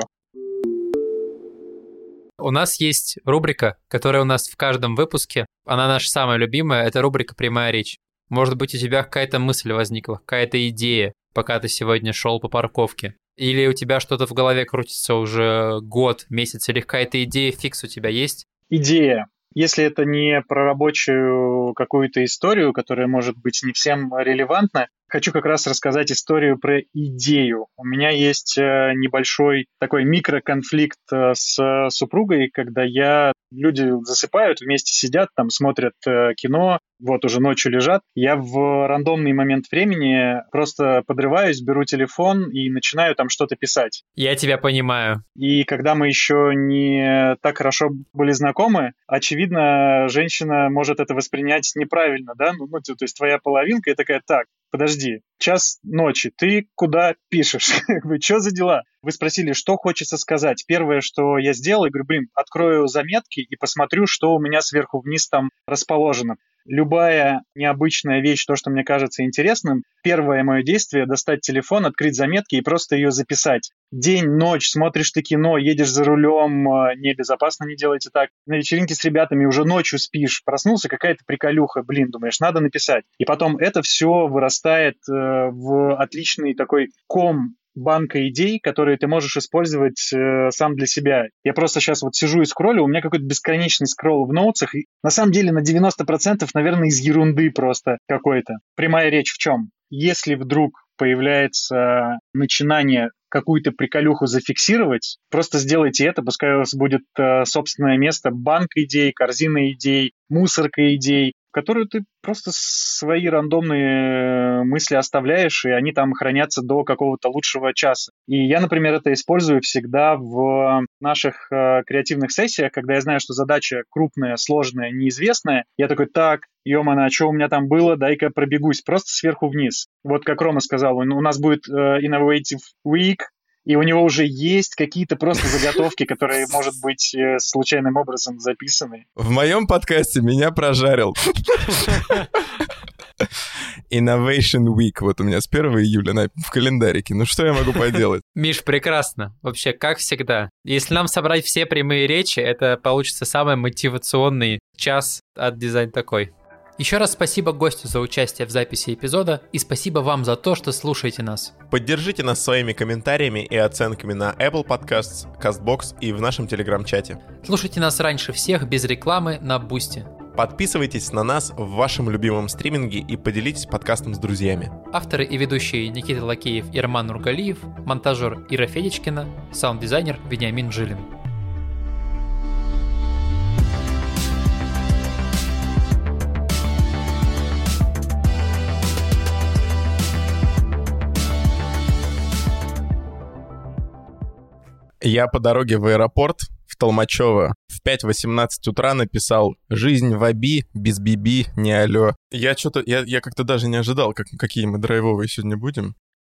У нас есть рубрика, которая у нас в каждом выпуске, она наша самая любимая, это рубрика «Прямая речь». Может быть, у тебя какая-то мысль возникла, какая-то идея, пока ты сегодня шел по парковке. Или у тебя что-то в голове крутится уже год, месяц, или какая-то идея фикс у тебя есть? Идея. Если это не про рабочую какую-то историю, которая может быть не всем релевантна, Хочу как раз рассказать историю про идею. У меня есть э, небольшой такой микроконфликт э, с супругой, когда я люди засыпают, вместе сидят, там смотрят э, кино, вот уже ночью лежат. Я в рандомный момент времени просто подрываюсь, беру телефон и начинаю там что-то писать. Я тебя понимаю. И когда мы еще не так хорошо были знакомы, очевидно, женщина может это воспринять неправильно, да? Ну, ну то есть твоя половинка и такая, так, подожди, час ночи, ты куда пишешь? Что за дела? Вы спросили, что хочется сказать. Первое, что я сделал, я говорю, блин, открою заметки и посмотрю, что у меня сверху вниз там расположено любая необычная вещь, то, что мне кажется интересным, первое мое действие — достать телефон, открыть заметки и просто ее записать. День, ночь, смотришь ты кино, едешь за рулем, э, небезопасно, не делайте так. На вечеринке с ребятами уже ночью спишь, проснулся, какая-то приколюха, блин, думаешь, надо написать. И потом это все вырастает э, в отличный такой ком банка идей, которые ты можешь использовать э, сам для себя. Я просто сейчас вот сижу и скроллю, у меня какой-то бесконечный скролл в ноутсах. И на самом деле на 90% наверное из ерунды просто какой-то. Прямая речь в чем? Если вдруг появляется начинание какую-то приколюху зафиксировать, просто сделайте это, пускай у вас будет э, собственное место, банк идей, корзина идей, мусорка идей, которую ты просто свои рандомные мысли оставляешь, и они там хранятся до какого-то лучшего часа. И я, например, это использую всегда в наших э, креативных сессиях, когда я знаю, что задача крупная, сложная, неизвестная. Я такой, так, ё-моно, а что у меня там было, дай-ка пробегусь просто сверху вниз. Вот как Рома сказал, у нас будет э, Innovative Week, и у него уже есть какие-то просто заготовки, которые, может быть, э, случайным образом записаны. В моем подкасте меня прожарил. Innovation Week. Вот у меня с 1 июля на, в календарике. Ну что я могу поделать? Миш, прекрасно. Вообще, как всегда. Если нам собрать все прямые речи, это получится самый мотивационный час от дизайн такой. Еще раз спасибо гостю за участие в записи эпизода и спасибо вам за то, что слушаете нас. Поддержите нас своими комментариями и оценками на Apple Podcasts, CastBox и в нашем телеграм-чате. Слушайте нас раньше всех без рекламы на Boosty. Подписывайтесь на нас в вашем любимом стриминге и поделитесь подкастом с друзьями. Авторы и ведущие Никита Лакеев и Роман Нургалиев, монтажер Ира Федичкина, саунд-дизайнер Вениамин Жилин. Я по дороге в аэропорт в Толмачево в 5.18 утра написал «Жизнь в Аби, без Биби, не алё». Я что-то, я, я как-то даже не ожидал, как, какие мы драйвовые сегодня будем.